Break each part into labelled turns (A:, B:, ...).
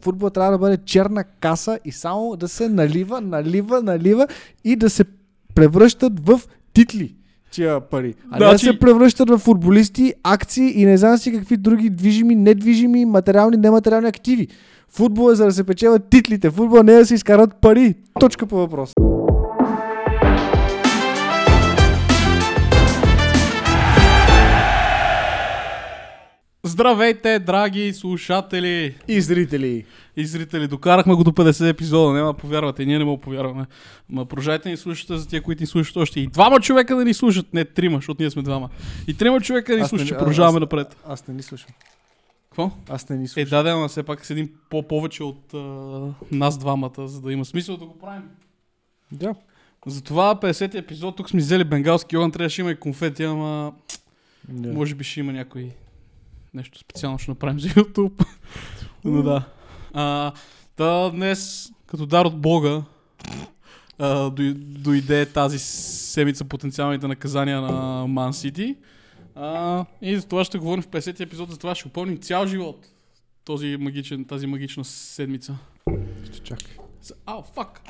A: Футбол трябва да бъде черна каса и само да се налива, налива, налива и да се превръщат в титли тия пари. А значи... да се превръщат в футболисти, акции и не знам си какви други движими, недвижими, материални, нематериални активи. Футбол е за да се печелят титлите. Футбол не е да се изкарат пари. Точка по въпрос.
B: Здравейте, драги слушатели
A: и зрители.
B: И зрители. Докарахме го до 50 епизода, няма да повярвате, ние не му повярваме. Ма продължайте ни слушате за тия, които ни слушат още. И двама човека да ни слушат, не трима, защото ние сме двама. И трима човека да ни слушат, че продължаваме напред.
A: Аз не ни слушам.
B: Какво?
A: Аз не ни
B: Е,
A: слушам.
B: да, да, ама все пак седим по-повече от а, нас двамата, за да има смисъл да го правим.
A: Да.
B: Затова 50 епизод, тук сме взели бенгалски огън, трябваше има и конфети, ама
A: да.
B: Може би ще има някой нещо специално ще направим за YouTube. Но да. А, да, днес, като дар от Бога, а, дой- дойде тази седмица потенциалните наказания на Ман Сити. А, и за това ще говорим в 50 епизод, за това ще упълним цял живот. Този магичен, тази магична седмица.
A: Ще чакай.
B: Ау, фак!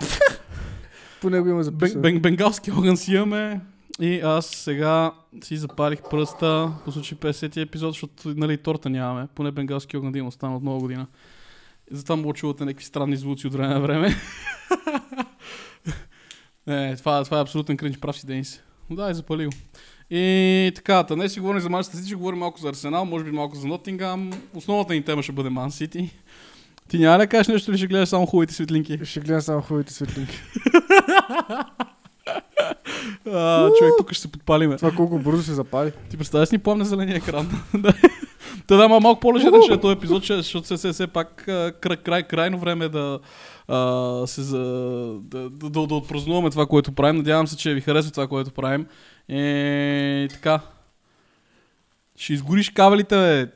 A: По него има
B: Бен,
A: записано.
B: бен, бенгалски огън си имаме и аз сега си запалих пръста по случай 50 епизод, защото нали, торта нямаме. Поне бенгалски има остана от нова година. И затова му чувате някакви странни звуци от време на време. Не, това, това е абсолютен кринч, прав си Денис. Но да, е запали го. И така, та днес си говорим за Манчестър Сити, ще говорим малко за Арсенал, може би малко за Нотингам. Основната ни тема ще бъде Ман Сити. Ти няма да кажеш нещо или ще гледаш само хубавите светлинки?
A: Ще гледам само хубавите светлинки.
B: А, човек, тук ще се подпалиме.
A: Това колко бързо се запали.
B: Ти представяш ни помня зеления екран. Та да, ма малко по-лежен ще е този епизод, защото се, се, все пак край, край, крайно време е да, а, се за, да, да, да, отпразнуваме това, което правим. Надявам се, че ви харесва това, което правим. И така. Ще изгориш кабелите, бе.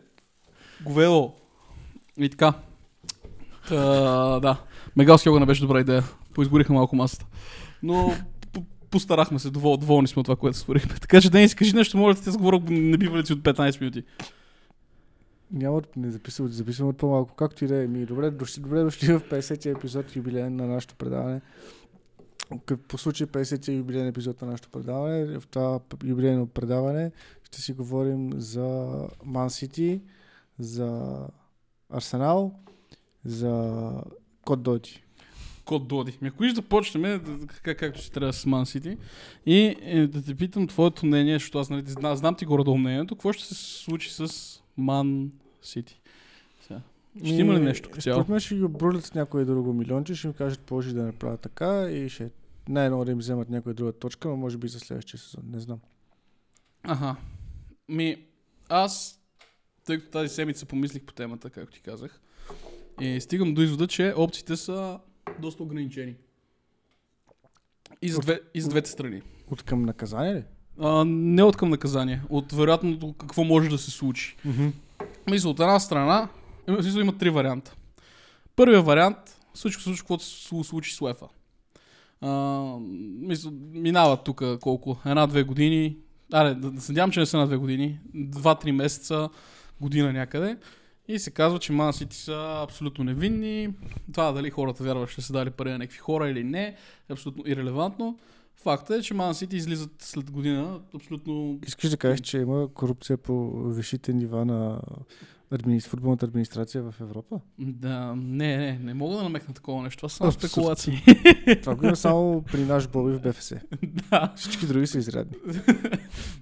B: Говело. И така. Та, да. Мегалски не беше добра идея. Поизгорихме малко масата. Но постарахме се, довол, доволни сме от това, което створихме. Така че Денис, кажи нещо, моля те, сговоря не бива ли от 15 минути.
A: Няма не записвам, записвам от по-малко. Както и да е. Ми, добре, дошли, добре дошли в 50-ти епизод юбилеен на нашето предаване. По случай 50-ти юбилеен епизод на нашето предаване, в това юбилейно предаване ще си говорим за Ман Сити, за Арсенал, за Код Доти.
B: Код Доди. Ми ако да почнем, да- как, както си трябва с Man City, и е, да те питам твоето мнение, защото аз нали, знам, знам ти горе мнението, какво ще се случи с City? Сега. Ще има ли нещо като цяло?
A: Според мен ще ги обрулят с някое друго милионче, ще им кажат положи да направят така и ще най-ново да им вземат някоя друга точка, но може би за следващия сезон. Не знам.
B: Аха. Ми, аз, тъй като тази седмица помислих по темата, както ти казах, и стигам до извода, че опциите са доста ограничени. И за, две, и за двете страни.
A: От към наказание ли?
B: А, не от към наказание, от вероятно какво може да се случи. Мисля, от една страна, има, смисъл, има три варианта. Първият вариант, случва случва каквото се слу- случи с УЕФА. Мисля, минава тук колко? Една-две години. Аре, да, да се надявам, че не са на две години. Два-три месеца, година някъде. И се казва, че Ман Сити са абсолютно невинни. Това дали хората вярват, ще са дали пари на някакви хора или не, е абсолютно ирелевантно. Факта е, че Ман Сити излизат след година абсолютно
A: Искаш да кажеш, че има корупция по висшите нива на админи... футболната администрация в Европа?
B: Да, не, не, не мога да намекна такова нещо. Това са
A: Абсурд.
B: спекулации.
A: Това го има само при наш Боби в БФС.
B: да,
A: Всички други са изрядни.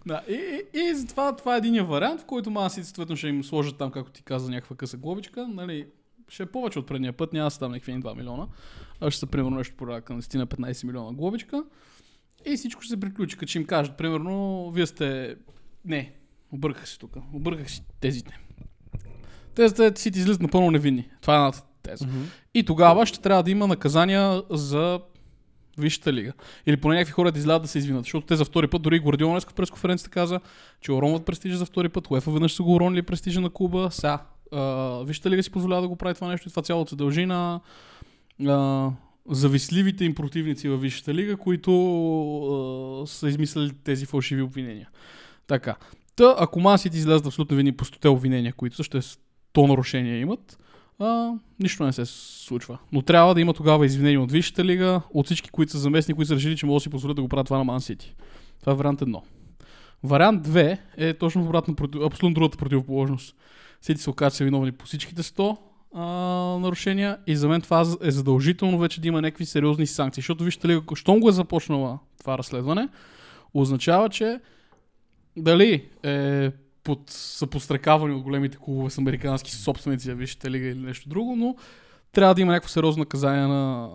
B: да. И, и, и затова това е един вариант, в който Ман Сити съответно ще им сложат там, както ти каза, някаква къса глобичка. Нали, ще е повече от предния път, няма да са там някакви 2 милиона. А ще са примерно нещо порядка на 10 на 15 милиона глобичка. И всичко ще се приключи, като ще им кажат, примерно, вие сте... Не, обърках се тук. Обърках си тезите. Тезата си ти излизат напълно невинни. Това е едната теза. И тогава ще трябва да има наказания за Висшата лига. Или поне някакви хора да излязат да се извинат. Защото те за втори път, дори днес в пресконференцията каза, че уронват престижа за втори път. УЕФА веднъж са го уронили престижа на клуба. Сега, а, Висшата лига си позволява да го прави това нещо и това цялото се дължи на завистливите им противници във Висшата лига, които а, са измислили тези фалшиви обвинения. Така. Та, ако Ман Сити излязат абсолютно вини по 100 обвинения, които също е 100 нарушения имат, а, нищо не се случва. Но трябва да има тогава извинения от Висшата лига, от всички, които са заместни, които са решили, че могат да си позволят да го правят това на Ман Сити. Това е вариант едно. Вариант 2 е точно обратно, абсолютно другата противоположност. Сити се са виновни по всичките 100 а, нарушения и за мен това е задължително вече да има някакви сериозни санкции. Защото вижте ли, щом го е започнала това разследване, означава, че дали е под съпострекаване от големите клубове с американски собственици, вижте лига или нещо друго, но трябва да има някакво сериозно наказание на,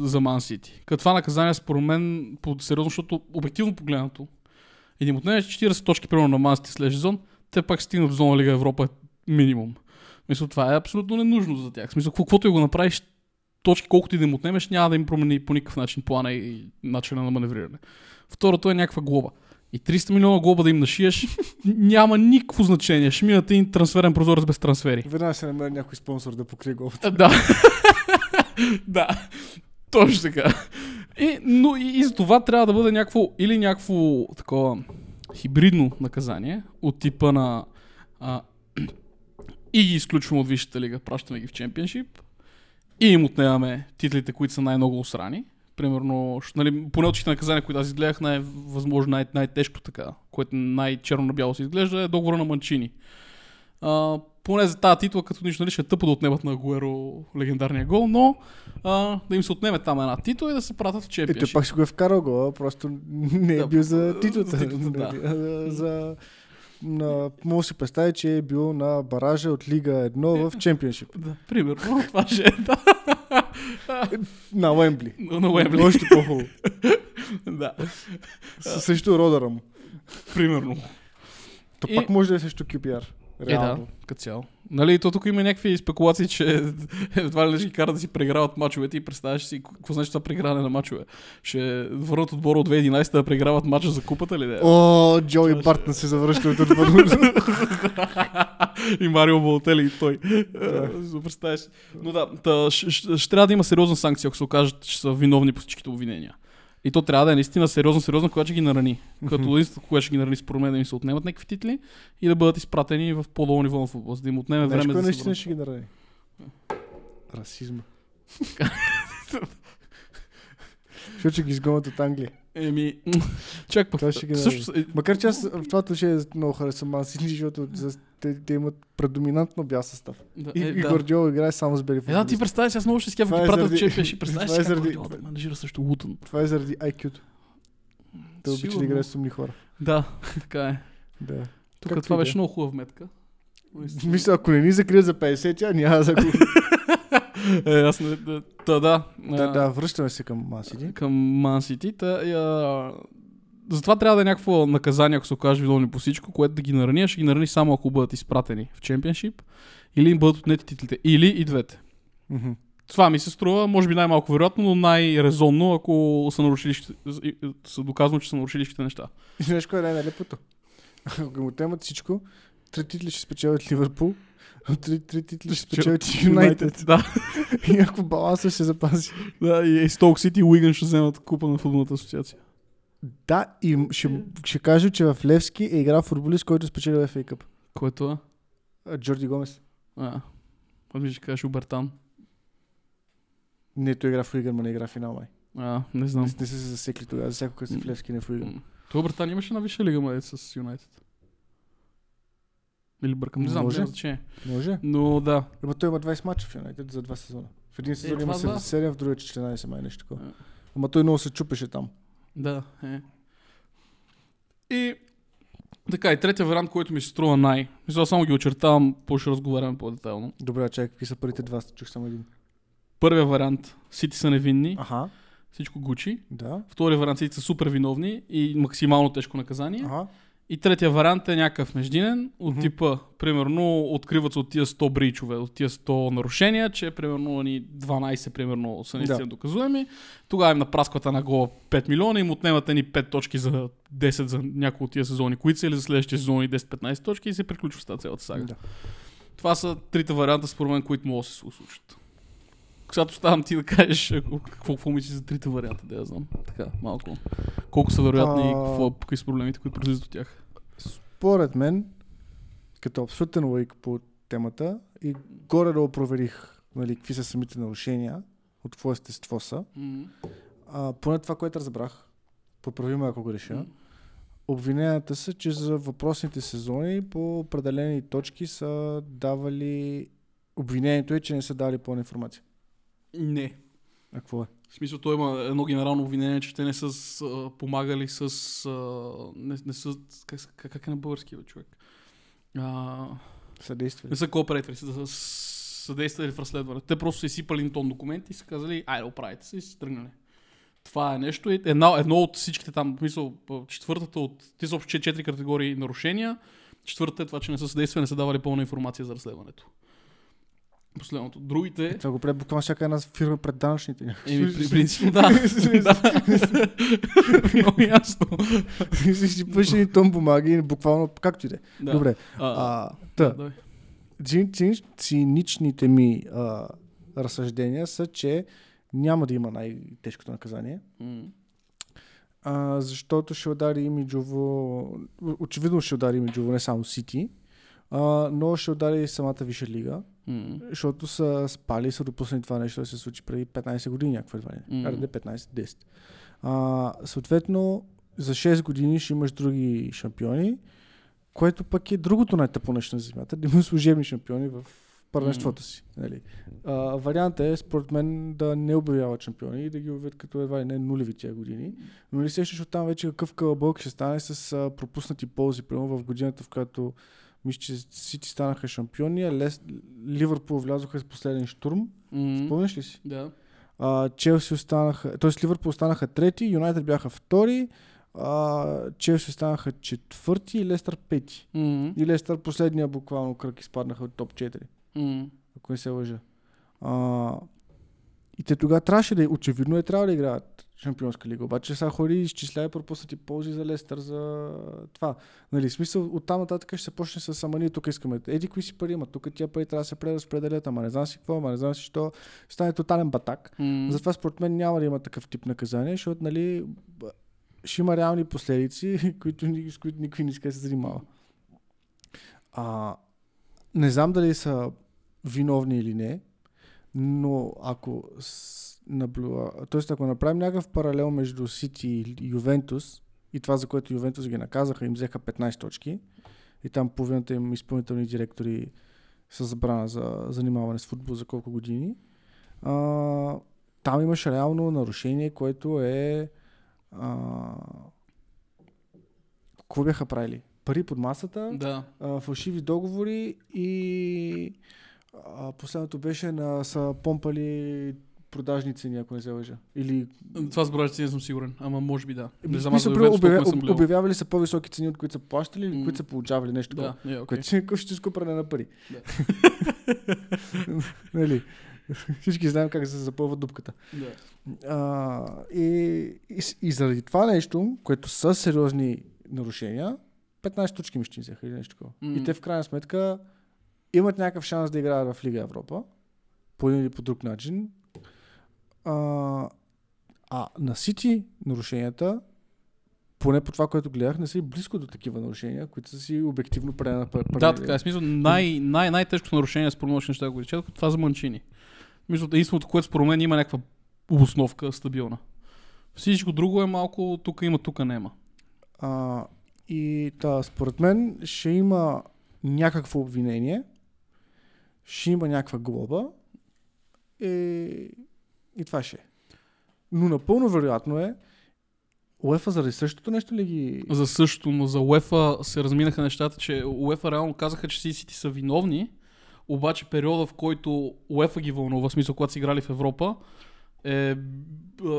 B: за Ман Сити. Като наказание според мен по сериозно, защото обективно погледнато, един от нея 40 точки примерно на Ман Сити след сезон, те пак стигнат в зона Лига Европа е минимум. Мисля, това е абсолютно ненужно за тях. Смисъл, какво- каквото и го направиш, точки колкото и да им отнемеш, няма да им промени по никакъв начин плана и начина на маневриране. Второто е някаква глоба. И 300 милиона глоба да им нашиеш, няма никакво значение. Ще минат един трансферен прозорец без трансфери.
A: Веднага ще намери някой спонсор да покрие главата.
B: А, Да. да. Точно така. И, но и, и за това трябва да бъде някакво, или някакво такова хибридно наказание от типа на а, и ги изключваме от Висшата лига, пращаме ги в чемпионшип и им отнемаме титлите, които са най-много осрани. Примерно, нали, поне от всичките наказания, които аз изгледах, най-възможно най- най-тежко така, което най-черно на бяло се изглежда, е договора на Манчини. А, поне за тази титла, като нищо нали, ще е тъпо да отнемат на Агуеро легендарния гол, но а, да им се отнеме там една титла и да се пратят в
A: Е, той
B: чемпионшип.
A: пак ще го е вкарал гола, просто не е
B: Да,
A: бил за
B: за
A: титлата.
B: титлата, да.
A: а, за... На, да си представя, че е бил на баража от Лига 1 в Чемпионшип.
B: Да, примерно, това ще е да.
A: На Уембли.
B: на Уембли.
A: Още по-хубаво.
B: да,
A: С- Срещу родъра му.
B: примерно.
A: То
B: И-
A: пак може да е срещу QPR.
B: Е, да,
A: Реално.
B: като цяло. Нали, то тук има някакви спекулации, че едва ли ще ги карат да си преграват мачовете и представяш си какво значи това преграване на мачове. Ще върнат отбора от 2011 да преграват мача за купата ли да?
A: О, Джои Бартън се завръща от отвън.
B: и Марио Болтели и той. Е, представяш. Но да, ще трябва да има сериозна санкция, ако се окажат, че са виновни по всичките обвинения. И то трябва да е наистина сериозно, сериозно, когато ще ги нарани. Като единствено, когато ще ги нарани според мен да им се отнемат някакви титли и да бъдат изпратени в по-долно ниво на футбол, за да им отнеме време се
A: наистина ще ги нарани? Расизма. Защото ще ги изгонят от Англия.
B: Еми, чак пък.
A: Това ще ги
B: Също,
A: Макар че аз в това отношение много харесвам Ман Сити, защото за- те, те имат предоминантно бял състав.
B: да,
A: И,
B: е,
A: и
B: да.
A: Гвардиола играе само с бели
B: Е, да, ти
A: футболисти.
B: представяш, аз много ще скефа ги
A: е
B: пратят в. Представяш
A: това е
B: си как
A: заради-
B: Гвардиола да менажира срещу Лутън.
A: Това е заради IQ-то. Те обичат да играят с умни хора.
B: Да, така е.
A: Да.
B: Тук това
A: да е.
B: беше много хубава. Наистина.
A: Мисля, ако не ни закрият за 50, тя няма да загубим.
B: Е, аз не... Да, да, да,
A: да, връщаме се към Ман Сити.
B: към Ман Сити. Та, и, а, затова трябва да е някакво наказание, ако се окаже виновни по всичко, което да ги нарани, ще ги нарани само ако бъдат изпратени в чемпионшип или им бъдат отнети титлите. Или и двете.
A: Мгм.
B: Това ми се струва, може би най-малко вероятно, но най-резонно, ако са, нарушили, са доказано, че са нарушили всичките неща.
A: И знаеш кое е най-нелепото? Ако му темат всичко, три титли ще спечелят Ливърпул, а три, три титли ще спечелят Юнайтед.
B: Да,
A: И ако баланса ще запази.
B: да, и Сток Сити и Уигън ще вземат купа на футболната асоциация.
A: Да, и ще, ще кажа, че в Левски е играл футболист, който спечелил FA Cup.
B: Който е?
A: А, Джорди Гомес.
B: А, ми ще кажеш Обертан.
A: Не, той игра в Уигън, но не игра в финал, май.
B: А, не знам.
A: Не, не са се засекли тогава, всяко като в Левски, не в Уигън.
B: М. Той Обертан имаше на висша лига, май, с Юнайтед. Или бъркам, не знам,
A: Може.
B: няма значение.
A: Може.
B: Но да,
A: Ама той има 20 мача в Юнайтед за два сезона. В един сезон има
B: това да.
A: 7, в другия 14, май нещо такова.
B: А.
A: Ама той много се чупеше там.
B: да, е. И така, и третия вариант, който ми се струва най. Мисля, само ги очертавам, по-ще разговаряме по-детайлно.
A: Добре, чакай, какви са първите два? Чух само един.
B: Първия вариант, Сити са невинни,
A: Аха,
B: всичко гучи.
A: да.
B: Втория вариант, Сити са супер виновни и максимално тежко наказание.
A: Аха.
B: И третия вариант е някакъв междинен, от
A: Мгм.
B: типа, примерно, откриват се от тия 100 бричове, от тия 100 нарушения, че примерно ни 12 примерно са наистина
A: Да.
B: доказуеми. Тогава им напраскват една гола 5 милиона, им отнемат ни 5 точки за 10 за някои от тия сезони, които са или за следващия сезон 10-15 точки и се приключва с тази цялата сага.
A: Да.
B: Това са трите варианта, според мен, които могат да се случат. Сега оставам ти да кажеш ако- какво, какво мислиш за трите варианта, да я знам. Така, малко. Колко са вероятни и
A: А.
B: какво, какви са проблемите, които произлизат от тях.
A: Според мен, като абсолютен лойк по темата и горе-долу проверих нали, какви са самите нарушения, от какво естество са.
B: М.
A: А, поне това, което разбрах, поправи ме ако греша, обвиненията са, че за въпросните сезони по определени точки са давали... Обвинението е, че не са дали пълна информация.
B: Не.
A: А какво е?
B: В смисъл, той има едно генерално обвинение, че те не са с, а, помагали с... А, не, не са... Как, как, как е на български, бе, човек? А,
A: Съдействие.
B: не са кооператори, са, съдействали в разследване. Те просто са изсипали един тон документи и са казали, айде, оправите се и са тръгнали. Това е нещо. Едно, едно от всичките там, п- четвъртата от... Те са общо четири категории нарушения. Четвъртата е това, че не са съдействали, не са давали пълна информация за разследването. Последното. Другите...
A: Това го прави буквално всяка една фирма пред данъчните.
B: Еми, при принципно да. Много ясно.
A: си пише един тон бумаги, буквално както и да е. Добре.
B: А,
A: А,
B: да,
A: циничните ми а, разсъждения са, че няма да има най-тежкото наказание, а, защото ще удари имиджово, очевидно ще удари имиджово не само Сити, а, но ще удари и самата Висша лига,
B: М.
A: защото са спали и са допуснали това нещо да се случи преди 15 години, някакво едва ли.
B: Мгм.
A: Аре, не 15, 10. А, съответно, за 6 години ще имаш други шампиони, което пък е другото най-тъпо нещо на земята, да има служебни шампиони в първенството си. Нали. А, вариантът е, според мен, да не обявяват шампиони и да ги обявят като едва ли не нулеви тия години. Но не сещаш от там вече какъв кълбълк ще стане с а, пропуснати ползи, примерно в годината, в която мисля, че Сити станаха шампиони, Лес... Ливърпул влязоха с последен штурм.
B: М.
A: Помниш ли си?
B: Да.
A: А, Челси останаха, т.е. Ливърпул останаха трети, Юнайтед бяха втори, а, Челси останаха четвърти и Лестър пети.
B: М.
A: И Лестър последния буквално кръг изпаднаха от топ 4,
B: М.
A: ако не се лъжа. А, и те тогава трябваше да, очевидно е трябва да играят Шампионска лига, обаче сега ходи и изчислява пропуснати ползи за Лестър за това. Нали, смисъл, от там нататък ще се почне с ама ние тук искаме. Еди, кои си пари, ама тук тия пари трябва да се преразпределят, ама не знам си какво, ама не знам си що. Стане тотален батак.
B: М.
A: Затова според мен няма да има такъв тип наказание, защото нали, ще има реални последици, които, с които никой не иска да се занимава. А, не знам дали са виновни или не, но ако наблюа... Тоест, ако направим някакъв паралел между Сити и Ювентус и това, за което Ювентус ги наказаха, им взеха 15 точки и там половината им изпълнителни директори са забрана за занимаване с футбол за колко години. А, там имаш реално нарушение, което е... А, какво бяха правили? Пари под масата,
B: Да.
A: а, фалшиви договори и а, последното беше на са помпали продажни цени, ако не се лъжа. Или
B: Това с броя не съм сигурен, ама може би да. Не знам,
A: обявя,
B: съм гледал.
A: обявявали са по-високи цени, от които са плащали или
B: М.
A: които са получавали нещо такова.
B: Да, е, окей.
A: Което си е къщическо пране на пари.
B: Да.
A: нали? Всички знаем как се запълва дупката.
B: Да.
A: А, и, и, и заради това нещо, което са сериозни нарушения, 15 точки ми ще взеха или нещо такова.
B: М.
A: И те в крайна сметка имат някакъв шанс да играят в Лига Европа, по един или по друг начин. А, а на Сити нарушенията, поне по това, което гледах, не са и близко до такива нарушения, които са си обективно прена
B: Да, така е. Смисъл, най- най- най-тежкото нарушение според мен, неща, го речете, това за Манчини. Мисля, единственото, което според мен има някаква обосновка стабилна. Всичко друго е малко тук има, тук няма.
A: А, и та, според мен ще има някакво обвинение, ще има някаква глоба и, и това ще е. Но напълно вероятно е УЕФА заради същото нещо ли ги...
B: За същото, но за УЕФА се разминаха нещата, че УЕФА реално казаха, че Сити са виновни, обаче периода, в който УЕФА ги вълнува, в смисъл, когато са играли в Европа, е,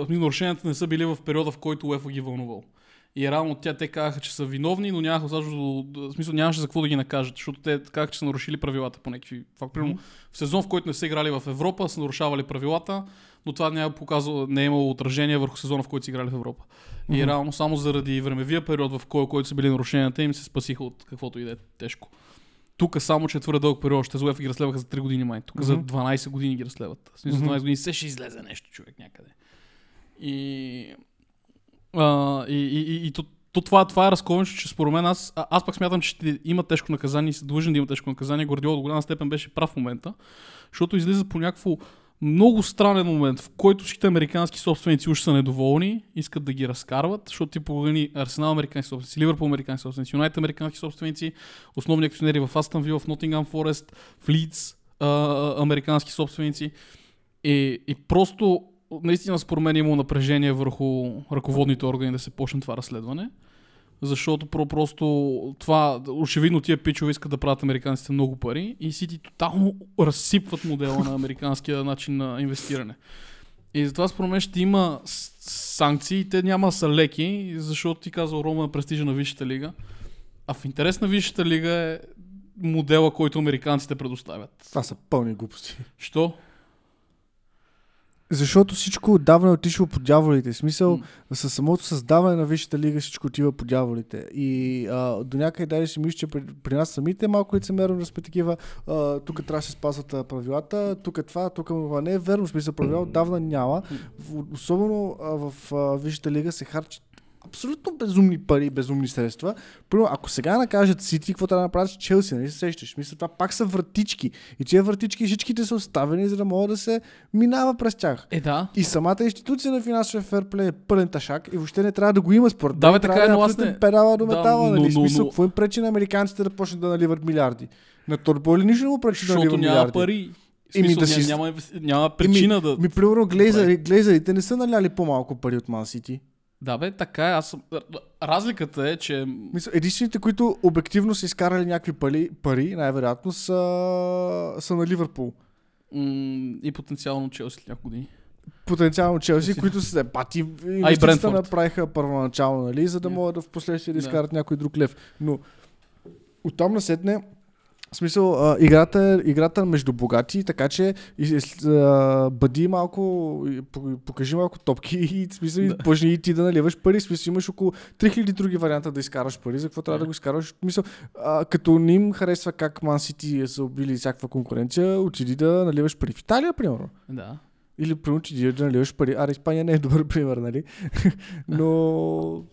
B: нарушенията не са били в периода, в който УЕФА ги вълнувал. И реално тя те казаха, че са виновни, но нямаха достатъчно, в смисъл нямаше за какво да ги накажат, защото те казаха, че са нарушили правилата по някакви. Факт, примерно, в сезон, в който не са играли в Европа, са нарушавали правилата, но това не е, показало, не е имало отражение върху сезона, в който са играли в Европа. И реално само заради времевия период, в кой, който са били нарушенията, им се спасиха от каквото и да е тежко. Тук само, че е твърде дълъг период, ще ЗУЕФ ги разследваха за 3 години май. Тук за
A: Мгм.
B: 12 години ги разследват. В смисъл,
A: Мгм.
B: 12 години се ще излезе нещо, човек, някъде. И, а, и, и, и, и то, то това, това е разковниче, че според мен аз, аз пък смятам, че ще има тежко наказание и са длъжен да има тежко наказание. Гвардиола до голяма степен беше прав в момента, защото излиза по някакво много странен момент, в който всичките американски собственици уж са недоволни, искат да ги разкарват, защото ти погледни Арсенал американски собственици, Ливърпул американски собственици, Юнайтед американски собственици, основни акционери в Астън Вил, в Нотингам Форест, в Лидс американски собственици. И, и просто наистина според мен имало напрежение върху ръководните органи да се почне това разследване. Защото про- просто това, очевидно тия пичове искат да правят американците много пари и Сити тотално разсипват модела на американския начин на инвестиране. И затова според мен ще има санкции, те няма са леки, защото ти казал Рома на престижа на Висшата лига. А в интерес на Висшата лига е модела, който американците предоставят.
A: Това са пълни глупости.
B: Що?
A: Защото всичко отдавна е отишло по дяволите. В смисъл,
B: М.
A: със самото създаване на Висшата лига всичко отива по дяволите. И а, до някъде даже си мисля, че при, при нас самите е малко лицемерно да сме такива. А, тук трябва да се спазват правилата, тук е това, тук това не е верно. В смисъл, правила отдавна няма. В, особено а, в а, Висшата лига се харчат абсолютно безумни пари, безумни средства. Примерно, ако сега накажат Сити, какво трябва да направят с Челси, нали се сещаш? Мисля, това пак са вратички. И тези вратички всичките са оставени, за да могат да се минава през тях.
B: Е, да.
A: И самата институция на финансовия ферплей е пълен ташак и въобще не трябва да го има според
B: Да, бе, така е,
A: да
B: но аз
A: абсолютен
B: не-
A: педала до
B: Да,
A: метала,
B: но-
A: нали?
B: но-
A: Смисъл,
B: но-
A: какво им пречи на американците да почнат да наливат милиарди? На Торбо или нищо не му пречи да наливат
B: няма
A: милиарди?
B: пари. В
A: Еми, да си-
B: няма, няма причина да...
A: Ми, примерно, глейзъри, глейзърите не са наляли по-малко пари от Ман Сити.
B: Да, бе, така е. Аз съм... Разликата е, че...
A: Мисля, единствените, които обективно са изкарали някакви пари, пари най-вероятно са, са на Ливърпул.
B: М- и потенциално Челси няколко години.
A: Потенциално Челси, които са пати
B: Брентфорд.
A: инвестицията направиха първоначално, нали, за да
B: Да.
A: могат да в последствие да изкарат някой друг лев. Но оттам насетне, в смисъл, а, играта играта между богати, така че и, а, бъди малко, покажи малко топки и смисъл,
B: Да.
A: почни и ти да наливаш пари. Смисъл, имаш около 3000 други варианта да изкараш пари, за какво трябва
B: Да.
A: да го изкараш. В Смисъл, а, като не им харесва как Ман Сити са убили всякаква конкуренция, отиди да наливаш пари в Италия, примерно.
B: Да.
A: Или примерно идеш да наливаш пари. Аре, Испания не е добър пример, нали? Но...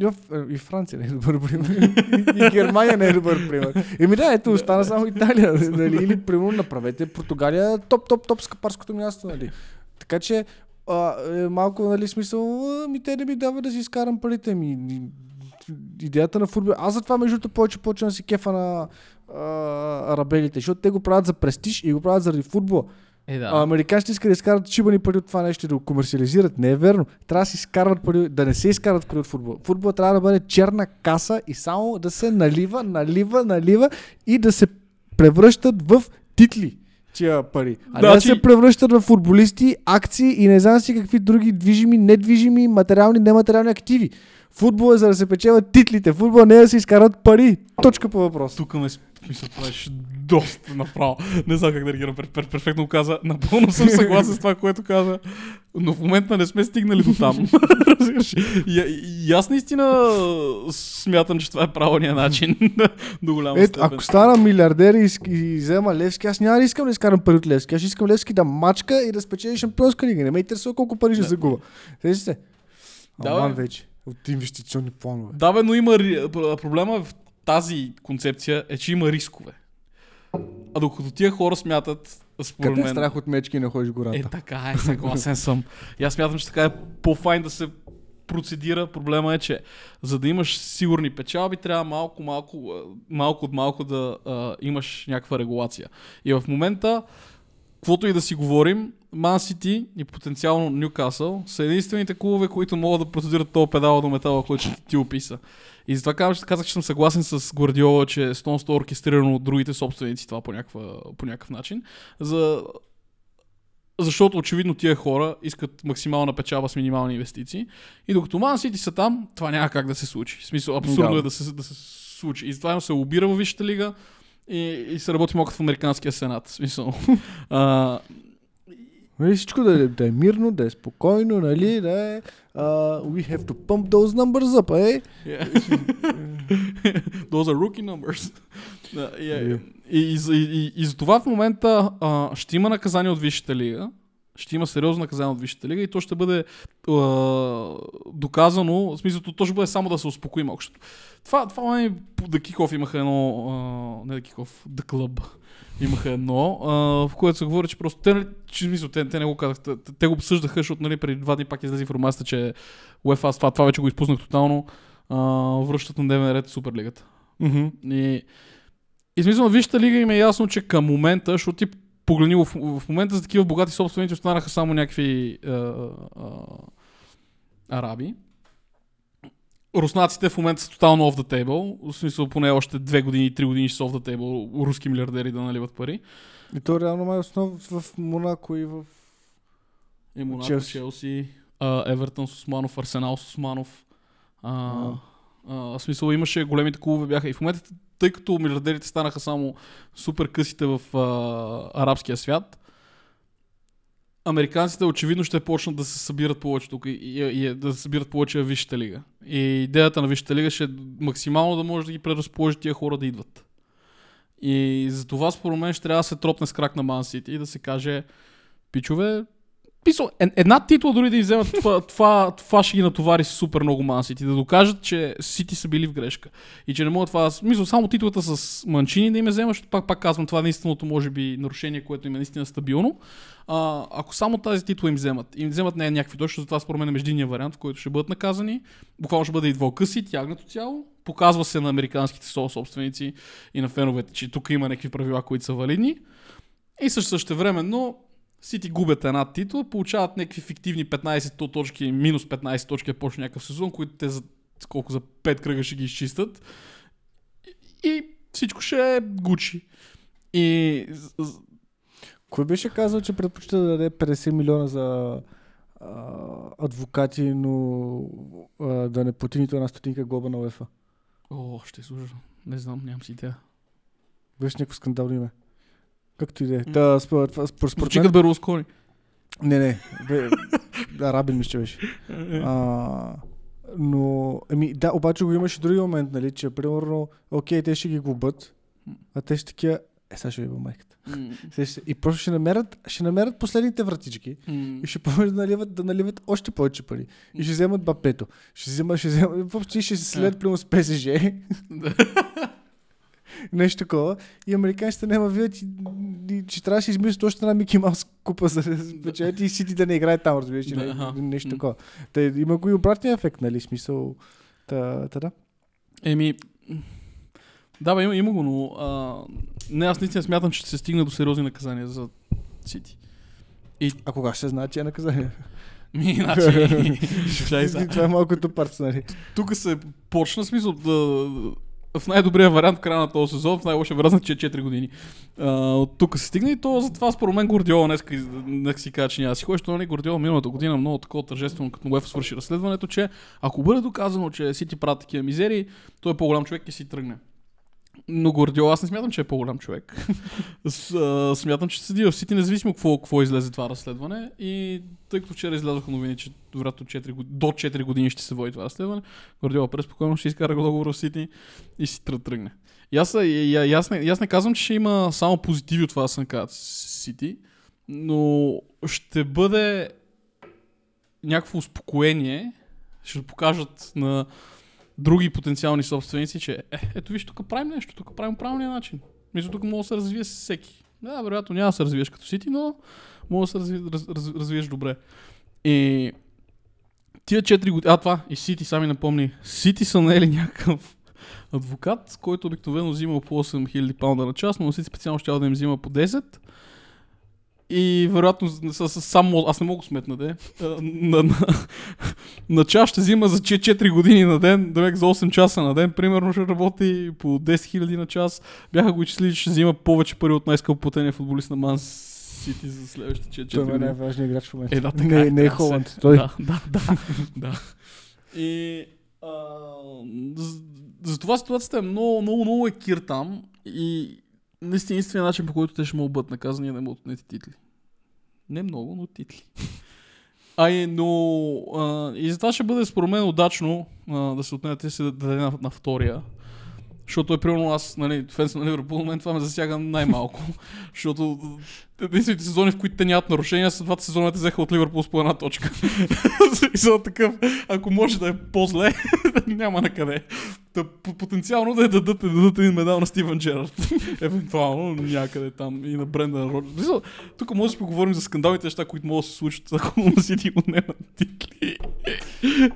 A: И, в, и Франция не е добър пример. и Германия не е добър пример. Еми да, ето, остана само Италия. Нали? Или, примерно, направете Португалия топ, топ, топ скъпарското място, нали? Така че, а, е малко, нали, смисъл, ми те не ми дава да си изкарам парите ми. Идеята на футбол. Аз затова, между другото, повече почвам да си кефа на а, арабелите, защото те го правят за престиж и го правят заради футбола.
B: Е, да.
A: А, американците искат да изкарат чибани пари от това нещо и да го комерциализират. Не е верно. Трябва да си изкарват пари, да не се изкарват пари от футбол. Футбол трябва да бъде черна каса и само да се налива, налива, налива и да се превръщат в титли тия пари. А да, не да
B: Значи-
A: се превръщат в футболисти, акции и не знам си какви други движими, недвижими, материални, нематериални активи. Футбол е за да се печелят титлите. Футбол не е да се изкарат пари. Точка по въпрос.
B: Тук ме смисъл, това беше доста направо. Не знам как да реагирам. Пер, пер, перфектно го каза. Напълно съм съгласен с това, което каза. Но в момента не сме стигнали до там. И, и, аз наистина смятам, че това е правилният начин до голяма
A: Ето,
B: степен.
A: ако стана милиардер и, и взема Левски, аз няма да искам да изкарам пари от Левски. Аз искам Левски да мачка и да спечели шампионска лига. Не ме интересува колко пари ще загуба. Сещаш се?
B: Да,
A: Аман вече. От инвестиционни планове.
B: Да, бе, но има проблема в тази концепция е, че има рискове. А докато тия хора смятат, според
A: Къде е
B: мен...
A: страх от мечки не ходиш гората?
B: Е, така е, съгласен съм. И аз смятам, че така е по-файн да се процедира. Проблема е, че за да имаш сигурни печалби, трябва малко, малко, малко от малко да а, имаш някаква регулация. И в момента, каквото и да си говорим, Ман Сити и потенциално Ньюкасъл са единствените клубове, които могат да процедират този педал до метала, който ще ти описа. И затова казах, казах, че съм съгласен с Гвардиола, че е 100 оркестрирано от другите собственици това по, някаква, по някакъв начин. За защото очевидно тия хора искат максимална печалба с минимални инвестиции. И докато Ман Сити са там, това няма как да се случи. В смисъл, абсурдно
A: Да.
B: е да се, да се случи. И затова се лобира във Висшата лига и, и се работи малко в Американския сенат. Смисъл. а,
A: Нали, всичко да е, да е мирно, да е спокойно, нали, да е... Uh, we have to pump those numbers up, eh?
B: yeah. Those are rookie numbers. Да,
A: Е.
B: и, и, и, и, и, и за това в момента а, ще има наказание от Висшата лига. Ще има сериозно наказание от Висшата лига и то ще бъде а, доказано, в смисъл, то ще бъде само да се успокои малко. Защото Това, това е The Kickoff имаха едно, а, не The Kickoff, The Club имаха едно, а, в което се говори, че просто те, че, смисъл, те, те не го казаха, те, те го обсъждаха, защото нали, преди два дни пак излезе информацията, че UEFA, това, това вече го изпуснах тотално, а, връщат на дневен ред Суперлигата. И, и смисъл, Висшата лига им е ясно, че към момента, защото ти погледни в, в момента за такива богати собственици останаха само някакви а, а, араби. Руснаците в момента са тотално off the table. В смисъл поне още две години, три години ще са off the table руски милиардери да наливат пари.
A: И то реално май е основ в Монако и в...
B: И Монако,
A: Челси.
B: Челси, а, Евертън с Османов, Арсенал с Османов. А, а, в смисъл имаше големите клубове бяха. И в момента, тъй като милиардерите станаха само супер късите в а, арабския свят, американците очевидно ще почнат да се събират повече тук и, и, и да се събират повече в Висшата лига. И идеята на Висшата лига ще е максимално да може да ги преразположи тия хора да идват. И за това според мен ще трябва да се тропне с крак на Ман Сити и да се каже пичове, Писал, е- една титла дори да вземат, това, това, това ще ги натовари супер много Ман Сити. Да докажат, че Сити са били в грешка. И че не могат това. Мисля, само титлата с Манчини да им вземат, защото пак, пак казвам, това е наистината може би нарушение, което им е наистина стабилно. А, ако само тази титла им вземат, им вземат не някакви точно, затова според мен е междинния вариант, в който ще бъдат наказани. Буквално ще бъде и двокъси, тягнато цяло. Показва се на американските со- собственици и на феновете, че тук има някакви правила, които са валидни. И също същевременно Сити губят една титла, получават някакви фиктивни 15 точки, минус 15 точки, е почне някакъв сезон, които те за колко за 5 кръга ще ги изчистят. И, и всичко ще е Гучи. И
A: Кой беше казал, че предпочита да даде 50 милиона за а, адвокати, но а, да не плати нито една стотинка глоба на УЕФА?
B: О, ще служа. Не знам, нямам си идея.
A: Беше някакво скандално име. Както и да е. Та, според, според, според мен...
B: Берлускони.
A: Не, не. Бе, арабин ми ще беше. А, но, еми, да, обаче го имаше други момент, нали, че примерно, окей, те ще ги губят, а те ще такива, е, сега ще ви бъл майката. И просто ще намерят, ще намерят последните вратички и ще помогнат да наливат, да наливат още повече пари. И ще вземат бапето. Ще вземат, ще вземат, въобще ще се след примерно с ПСЖ. Нещо такова. И американците няма видят, и, и, че трябва да се измислят още една Мики Маус купа за спечелят и Сити да не играе там, разбираш,
B: Да,
A: да,
B: аха.
A: нещо такова. Та, има го и обратния ефект, нали, смисъл. Та, та да.
B: Еми, да, бе, има, има го, но а, не, аз наистина смятам, че ще се стигне до сериозни наказания за Сити.
A: А кога ще знае, че е наказание?
B: Ми, значи.
A: Това е малкото парц, нали?
B: тук се почна смисъл да в най-добрия вариант в края на този сезон, в най-лошия вариант, че е 4 години. А, от тук се стигне и то затова според мен Гордиола днес, днес си каза, че няма си ходиш, то нали Гордиола миналата година много такова тържествено, като UEFA свърши разследването, че ако бъде доказано, че Сити правят такива мизерии, той е по-голям човек и си тръгне. Но Гордиола аз не смятам, че е по-голям човек. Смятам, че седи в Сити, независимо какво, какво излезе това разследване. И тъй като вчера излязоха новини, че вероятно 4, год- до 4 години ще се води това разследване, Гордиола преспокойно ще изкара договор в Сити и си тръ- тръгне. И аз, и, и, и, аз, не, аз не казвам, че ще има само позитиви от това да Сити, но ще бъде някакво успокоение, ще покажат на други потенциални собственици, че е, ето виж, тук правим нещо, тук правим правилния начин. Мисля, тук може да се развие с всеки. Да, вероятно няма да се развиеш като Сити, но може да се разви, раз, раз, развиеш добре. И тия 4 години, а това, и Сити сами напомни, Сити са наели някакъв адвокат, който обикновено взима по 8000 паунда на час, но Сити специално ще да им взима по 10. И вероятно с, с, само, аз не мога сметна, де. На, на, на час ще взима за 4 години на ден, да за 8 часа на ден, примерно ще работи по 10 000 на час. Бяха го изчислили, че ще взима повече пари от най-скъпо платения футболист на Ман Сити за следващите 4
A: Той е
B: години.
A: най-важният играч в момента.
B: Е, да, така
A: не,
B: е,
A: не е. Холанд. Той.
B: Да, да, да, да. И а, за, за това ситуацията е много, много, много е кир там и наистина единственият начин, по който те ще могат да бъдат наказани е да му отнети титли. Не много, но титли. Ай, но а, и затова ще бъде според мен удачно а, да се отнете се да даде на, на втория. Защото е примерно аз, нали, фен съм на Ливърпул, мен това ме засяга най-малко. защото единствените сезони, в които те нямат нарушения, са двата сезона те взеха от Ливърпул с по една точка. За такъв, ако може да е по-зле, няма на къде. Та, потенциално да е дадат, да дадат един медал на Стивен Джерард. Евентуално някъде там и на Брендан Роджерс. Тук може да поговорим за скандалните неща, които могат да се случат, ако на Сити отнемат титли.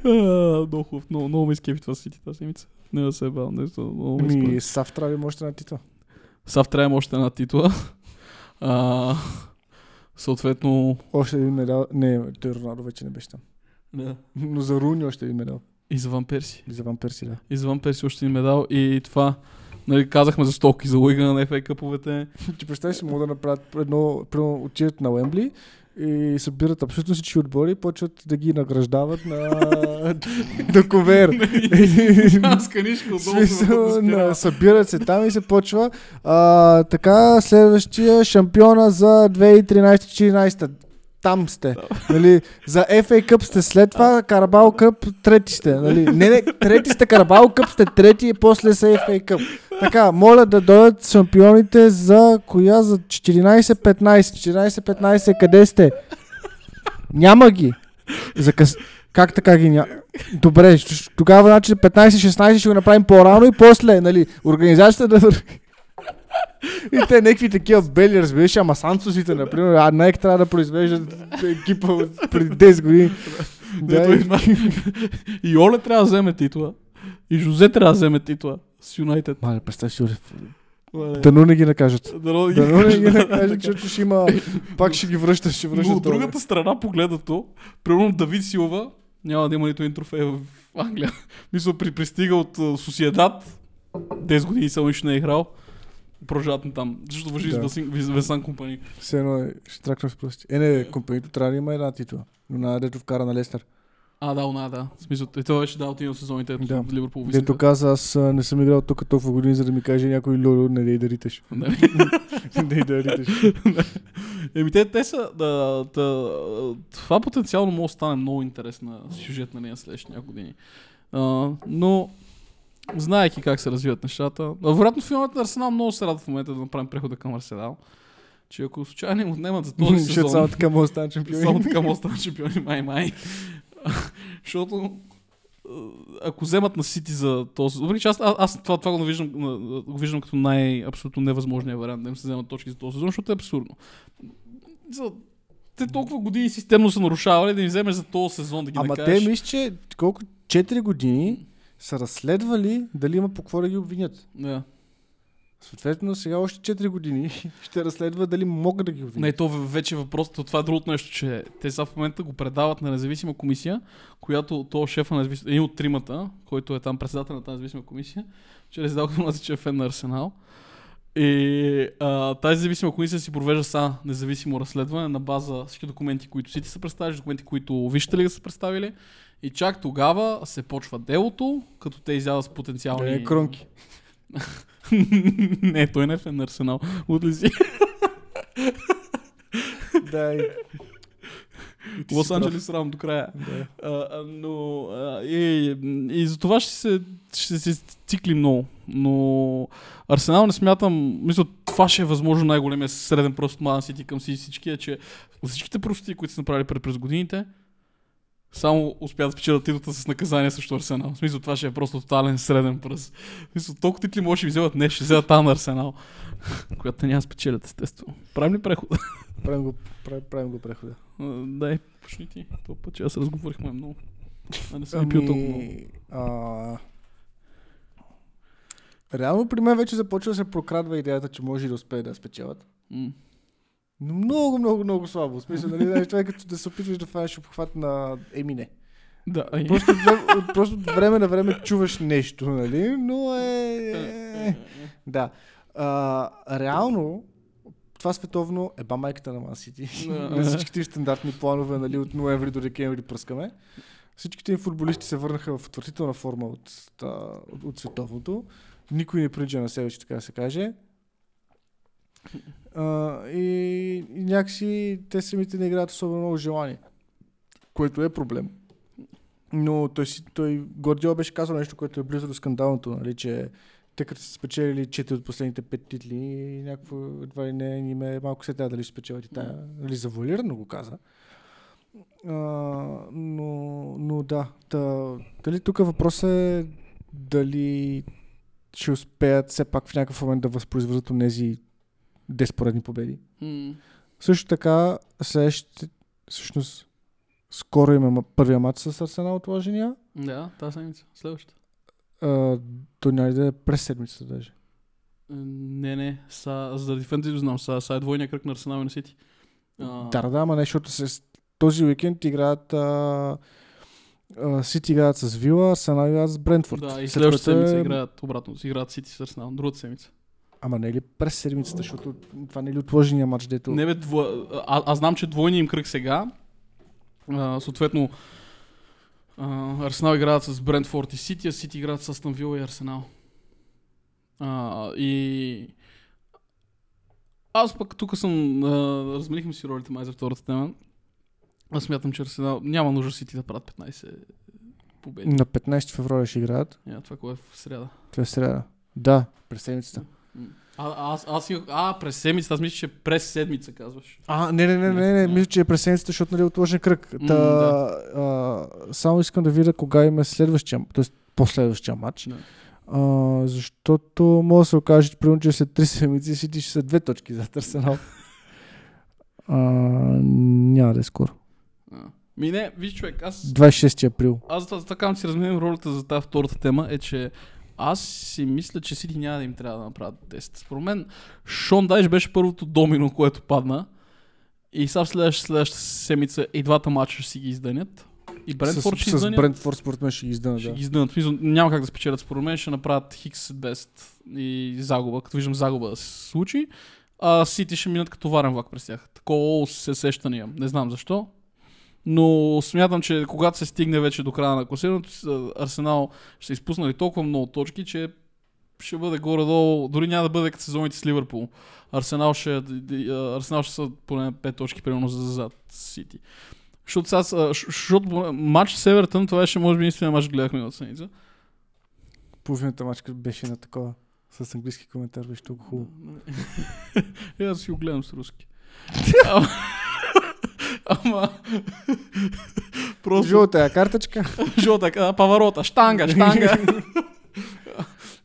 B: много хубаво, много, много ме изкепи това Сити тази седмица. Не да се е бал, нещо много
A: Ми,
B: изкепи.
A: Сав трябва има още една титла.
B: Сав трябва още една титла. А, съответно...
A: Още един медал. Не, той Роналдо вече не беше там.
B: Да.
A: Но за Руни още един медал.
B: И за Ван Перси.
A: И за Ван Перси, да.
B: И за Ван Перси още един медал. И това... Нали, казахме за стоки за лига на FA къповете.
A: Ти представяш си, могат да направят едно, примерно, отидат на Уембли и събират абсолютно всички отбори и почват да ги награждават на, на ковер.
B: Аз канишка
A: В смисъл, на, събират се там и се почва а, така следващия шампиона за 2013-2014. Там сте. Нали, за FA Cup сте след това, Карабал Къп трети сте. Нали. Не, не, трети сте, Карабал Къп сте трети и после са FA Cup. Така, моля да дойдат шампионите за коя? За 14-15. 14-15 къде сте? Няма ги. За къс... Как така ги няма? Добре, тогава значи 15-16 ще го направим по-рано и после, нали, организацията да. И те някакви такива бели, разбираш, ама Сансусите, например, а Nike трябва да произвеждат екипа от преди 10 години. Да, и-
B: и Оле трябва да вземе титла. И Жозе трябва да вземе титла с Юнайтед.
A: Мале, представи си, дано не ги накажат.
B: Дано да ги
A: Дано не ги
B: накажат.
A: защото ще има, пак ще ги връщаш, ще
B: Но
A: връщаш.
B: от другата страна погледнато, примерно Давид Силва няма да има нито един трофей в Англия. Мисля, при пристига от Сосиедат, 10 години само нищо не е играл. Продължават на там. Защото въжи
A: Да.
B: с Весан компания.
A: Все едно е, ще тракна с прости. Е, не, компанито трябва да има една титла. Но на дето вкара на Лестър.
B: А, да, она, да. В смисъл, и това беше да от един от сезоните,
A: Да.
B: да. Ливърпул
A: Дето каза, аз не съм играл тук толкова години, за да ми каже някой лоло, не дей да.
B: Нали?
A: Не да риташ.
B: Еми те, те са, да, да, това потенциално може да стане много интересна сюжетна линия следващите няколко години. А, но, знаеки как се развиват нещата, вероятно филмът на Арсенал много се радва в момента да направим прехода към Арсенал, че ако случайно им отнемат за този
A: Защото само
B: сезон,
A: така може стане шампиони.
B: само така може да станат шампиони май-май. Защото а, ако вземат на Сити за този... Въпреки че аз, аз, това, това го виждам, го виждам като най-абсолютно невъзможния вариант да им се вземат точки за този сезон, защото е абсурдно. За, те толкова години системно са нарушавали да им вземеш за този сезон да ги
A: Ама
B: накажеш.
A: те мисля, че колко 4 години са разследвали дали има по какво да ги обвинят.
B: Да.
A: Съответно, сега още 4 години ще разследва дали могат да ги обвинят.
B: Не, то вече въпросът, това е другото нещо, че те сега в момента го предават на независима комисия, която то шефа на един от тримата, който е там председател на тази независима комисия, чрез му че е фен на Арсенал. И а, тази независима комисия си провежда са независимо разследване на база всички документи, които си ти са представили, документи, които вижте ли са представили. И чак тогава се почва делото, като те изядат с потенциални...
A: Не, кронки.
B: не, той не е фен на Арсенал. Утли си.
A: да, и...
B: Лос. Анджелес рам до края.
A: Да.
B: А, но а, и, и за това ще се, ще се цикли много. Но Арсенал не смятам, мисля, това ще е възможно най-големия среден пръст от Ман Сити към си всички, е, че всичките прости, които са направили пред през годините, само успят да спечелят титлата с наказание срещу Арсенал. В смисъл, това ще е просто тотален среден пръст. В смисъл, толкова титли може да вземат днес, ще вземат на Арсенал, която няма да спечелят, естествено. Правим ли преход?
A: Правим го, правим, правим го прехода.
B: А, Дай, почни ти. Това път, че аз разговорихме много. А не съм пил толкова много.
A: Ами, а... Реално при мен вече започва да се прокрадва идеята, че може и да успее да спечелят.
B: М.
A: Но много, много, много слабо. В смисъл, нали, знаеш, това е като да се опитваш да фанеш обхват на Еми не.
B: Да.
A: Просто, от време- просто от време на време чуваш нещо, нали? Но е... Да. А, реално, това световно е ба майката на Ман Сити. На всичките стандартни планове, нали, от ноември до декември пръскаме. Всичките им футболисти се върнаха в отвратителна форма от, от, от световното. Никой не прилича на себе си, така да се каже. А, и, и някакси те самите не играят особено много желание. Което е проблем. Но той, си, той Гордио беше казал нещо, което е близо до скандалното, нали, че те като са спечелили 4 от последните 5 титли, и някакво едва ли не им е малко се трябва дали ще спечелят и тая. Нали, завуалирано го каза. А, но, но да, та, дали тук въпросът е дали ще успеят все пак в някакъв момент да възпроизведат тези 10 поредни победи.
B: М.
A: Също така, следващите, всъщност, скоро има първия матч с Арсенал отложения.
B: Да, тази седмица. Следващата.
A: То няма да е през седмицата даже.
B: Е, Не, не, са, заради фентези знам, са, са е двойния кръг на Арсенал и на Сити.
A: Да, да, ама не, защото се, този уикенд играят а, а, Сити играят с Вила, Арсенал играят с Брентфорд.
B: Да, и
A: След
B: следващата
A: е-
B: седмица играят обратно. Играят Сити с Арсенал. Другата седмица.
A: Ама не е ли през седмицата, защото това не е ли отложения матч, дето...
B: Не бе, дво... а, аз знам, че двойния им кръг сега. А, съответно, а, Арсенал играят с Брентфорд и Сити, а Сити играят с Астон Вила и Арсенал. А, и... Аз пък тук съм... А, разменихме си ролите май за втората тема. Аз смятам, че Арсенал няма нужда Сити да правят 15 победи.
A: На 15 февруари ще играят.
B: Я, това кое е в среда.
A: Това е среда. Да, през седмицата.
B: М. А, аз, аз, а, през седмицата, аз мисля, че през седмица казваш.
A: А, не, не, не, не, не, мисля, че е през седмицата, защото нали е отложен кръг. Та,
B: да.
A: а, само искам да видя кога има следващия, т.е. последващия матч.
B: Да.
A: А, защото може да се окаже, че примерно, че след 3 седмици Сити ще са две точки за Арсенал. Няма да е скоро.
B: Ми не, виж човек, аз
A: 26 април.
B: Аз така си разменим ролята за тази втората тема е, че аз си мисля, че Сити няма да им трябва да направят тест. Според мен Шон Дайш беше първото домино, което падна. И сега в следващата, следващата седмица и двата мача ще си ги издънят. И Брентфорд
A: с,
B: ще
A: с
B: издънят.
A: Брентфорд според мен ще ги издъна,
B: Ще
A: да.
B: ги смисъл, Няма как да спечелят според мен. Ще направят Хикс Бест и загуба. Като виждам загуба да се случи. А Сити ще минат като варен влак през тях. Такова се сещане имам. Не знам защо. Но смятам, че когато се стигне вече до края на класирането, Арсенал ще изпуснали толкова много точки, че ще бъде горе-долу, дори няма да бъде като сезоните с Ливърпул. Арсенал ще, Арсенал ще са поне 5 точки, примерно за зад Сити. Защото сега, защото матч с Евертън, това беше може би единствения матч, гледахме миналата седмица.
A: Половината мачка беше на такова. С английски коментар беше толкова хубаво.
B: Е, аз си го гледам с руски. Ама-. Просто...
A: Жълта е картичка.
B: Жълта, а, паварота, штанга, штанга.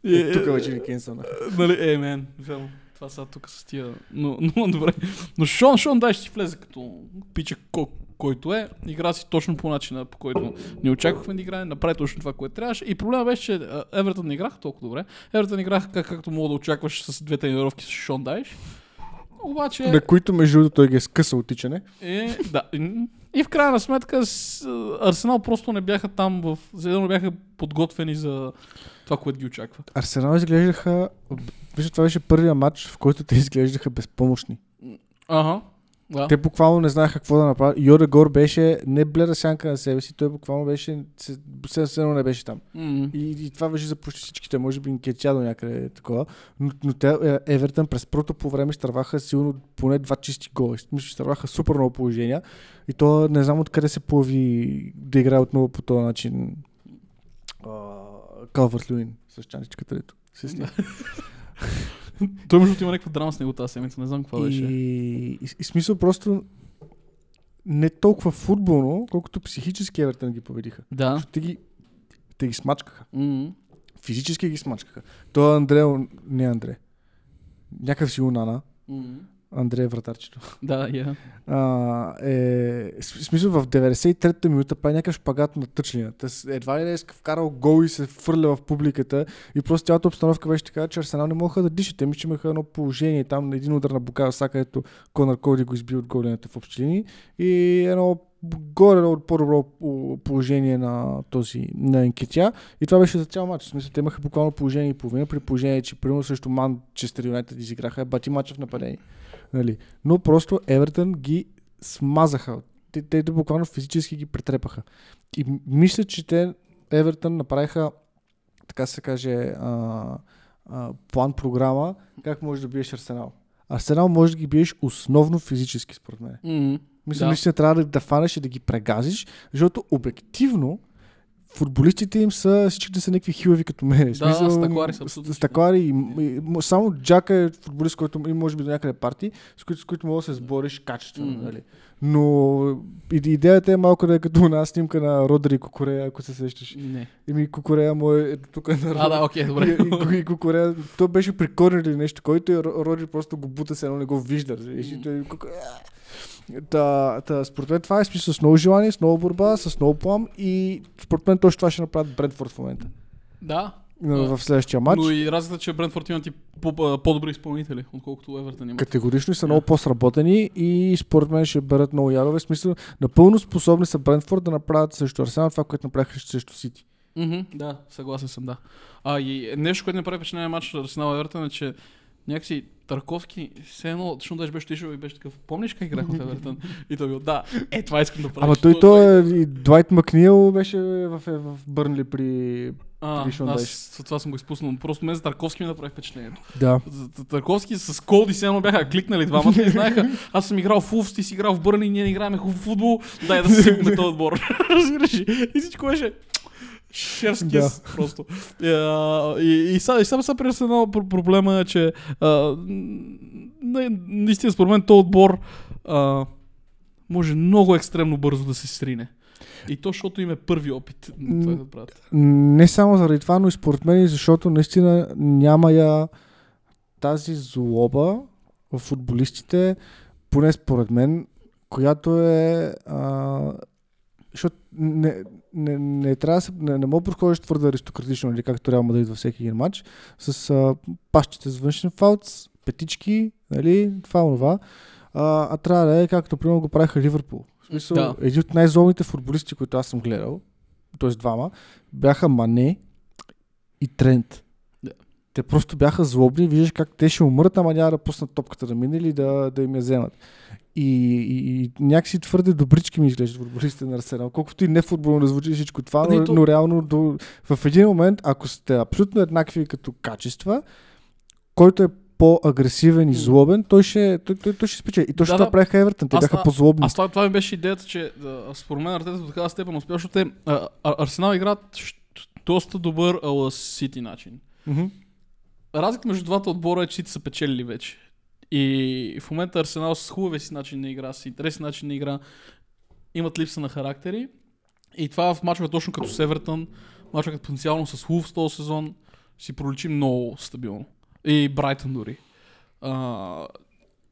B: И-
A: Е, тук вече ви кенсълна.
B: Нали, е, мен, верно. Това са тук с тия. Но, но добре. Но Шон, Шон дай ще си влезе като пича, ко, който е. Игра си точно по начина, по който ни очаквахме да играе. Направи точно това, което трябваше. И проблема беше, че Евертън не играха толкова добре. Евертън играха как, както мога да очакваш с две тренировки с Шон Дайш. Обаче...
A: На които между другото той ги е скъсал тичане.
B: Е, да. И- в крайна сметка Арсенал просто не бяха там в... Не бяха подготвени за това, което ги очаква.
A: Арсенал изглеждаха... Вижте, това беше първия матч, в който те изглеждаха безпомощни.
B: Ага. Да.
A: Те буквално не знаеха какво да направят. Йода Гор беше не бледа сянка на себе си, той буквално беше... се- Съвсем не беше там.
B: М.
A: И, и това беше за почти всичките, може би Нкетя до някъде е такова. Но, но те, е, Евертън през първото по време изтърваха силно поне два чисти гола. Мисля, изтърваха супер много положения. И то не знам откъде се появи да играе отново по този начин. Калвърт Люин с чаничката, дето се снима.
B: Той между има някаква драма с него тази седмица, не знам какво
A: И,
B: беше.
A: и, и, смисъл просто не толкова футболно, колкото психически Евертън ги победиха.
B: Да.
A: Защото те ги, те ги смачкаха.
B: М.
A: Физически ги смачкаха. То е Андре, не Андре. Някакъв си Унана.
B: М.
A: Андре е вратарчето.
B: Да, я.
A: А, е, в смисъл в 93-та минута прави някакъв шпагат на тъчлината. С- Едва ли не е вкарал гол и се фърля в публиката. И просто цялата обстановка беше така, че Арсенал не могаха да дишат. Те че имаха едно положение там на един удар на Букао Сака, ето Конър Коди го изби от голената в общи линии. И едно горе от по-добро по- положение на този на Енкетя. И това беше за цял матч. В смисъл, те имаха буквално положение и половина, при положение, че примерно срещу Манчестър Юнайтед изиграха бати мача в нападение. Нали? Но просто Евертън ги смазаха. Те, те, буквално физически ги претрепаха. И мисля, че те Евертън направиха, така се каже, а, а, план-програма, как можеш да биеш Арсенал. Арсенал може да ги биеш основно физически, според мен.
B: М.
A: Мисля,
B: Да.
A: наистина трябва да, да фанеш и да ги прегазиш, защото обективно футболистите им са, всичките са някакви хилави като мен.
B: Да, стъклари са абсолютно.
A: Стъклари и, и, само Джака е футболист, който има може би до някъде парти, с които, с които мога да се сбориш качествено.
B: М.
A: Нали? Но идеята е малко да е като една снимка на Родри Кокорея, ако се сещаш.
B: Не.
A: Еми Кокорея му е тук на
B: А, да, окей, добре.
A: И, и, и Кокорея, то беше при или нещо, който Ро- Родри просто го бута, се едно не го вижда. И той Та, та, според мен това е смисъл с много желание, с много борба, с много плам и според мен точно това ще направят Брентфорд в момента.
B: Да,
A: В следващия матч.
B: но и разликата, че Брентфорд имат и по- по-добри изпълнители, отколкото Евертън има.
A: Категорично са много по-сработени и според мен ще бъдат много ярове. В смисъл, напълно способни са Брентфорд да направят срещу Арсенал това, което направиха срещу Сити.
B: Мгм, да, съгласен съм, да. А и нещо, което не прави впечатление на матча на Арсенал Евертън е, че някакси Тарковски, все едно, точно даже беше отишъл и беше такъв, помниш как играх в Евертън? И той бил, да, е, това искам да правя.
A: Ама той, той, и Двайт Макнил беше в, в Бърнли при...
B: А, аз това съм го изпуснал. Просто мен за Тарковски ми направи впечатлението.
A: Да.
B: Тарковски с Колди се едно бяха кликнали двамата и знаеха, аз съм играл в Улфс, ти си играл в Бърни, ние не играем хубав футбол, дай да се сипаме този отбор. Разбираш? И всичко беше шерст
A: Да.
B: просто. И, а, и, и, и само са при Арсенал пр- проблема е, че а, наистина според мен този отбор а, може много екстремно бързо да се срине. И то, защото им е първи опит на това да правят.
A: Не само заради това, но и според мен, защото наистина няма я тази злоба в футболистите, поне според мен, която е... А, защото не, не, не, трябва да се, не, не мога да подходиш твърде аристократично, или както Реал Мадрид във всеки един матч, с а, пащите с външен фаут, петички, нали, това, това. А, а трябва да е както примерно го правиха Ливърпул. В смисъл,
B: Да.
A: един от най-злобните футболисти, които аз съм гледал, т.е. двама, бяха Мане и Трент.
B: Да.
A: Те просто бяха злобни, виждаш как те ще умрат, ама няма да пуснат топката да мине или да, да им я вземат. И, и, и някакси твърде добрички ми изглеждат футболистите на Арсенал. Колкото и не футболно да звучи всичко това, но,
B: то-
A: но реално до, в един момент, ако сте абсолютно еднакви като качества, който е по-агресивен и злобен, той ще, той, той, той ще спечели. И точно
B: Да,
A: това
B: да.
A: правиха Евертън. Те
B: Аз
A: бяха по-злобни.
B: Аз това, това ми беше идеята, че според мен Артета до такава степен успя, защото те, а, а, Арсенал играят доста добър ала Сити начин. Разликата между двата отбора е, че Сити са печелили вече. И в момента Арсенал с хубавия си начин на игра, с интересен начин на игра, имат липса на характери. И това в мачове точно като с Евертън, мачове като потенциално с Хулф този сезон, си проличи много стабилно. И Брайтън дори. А,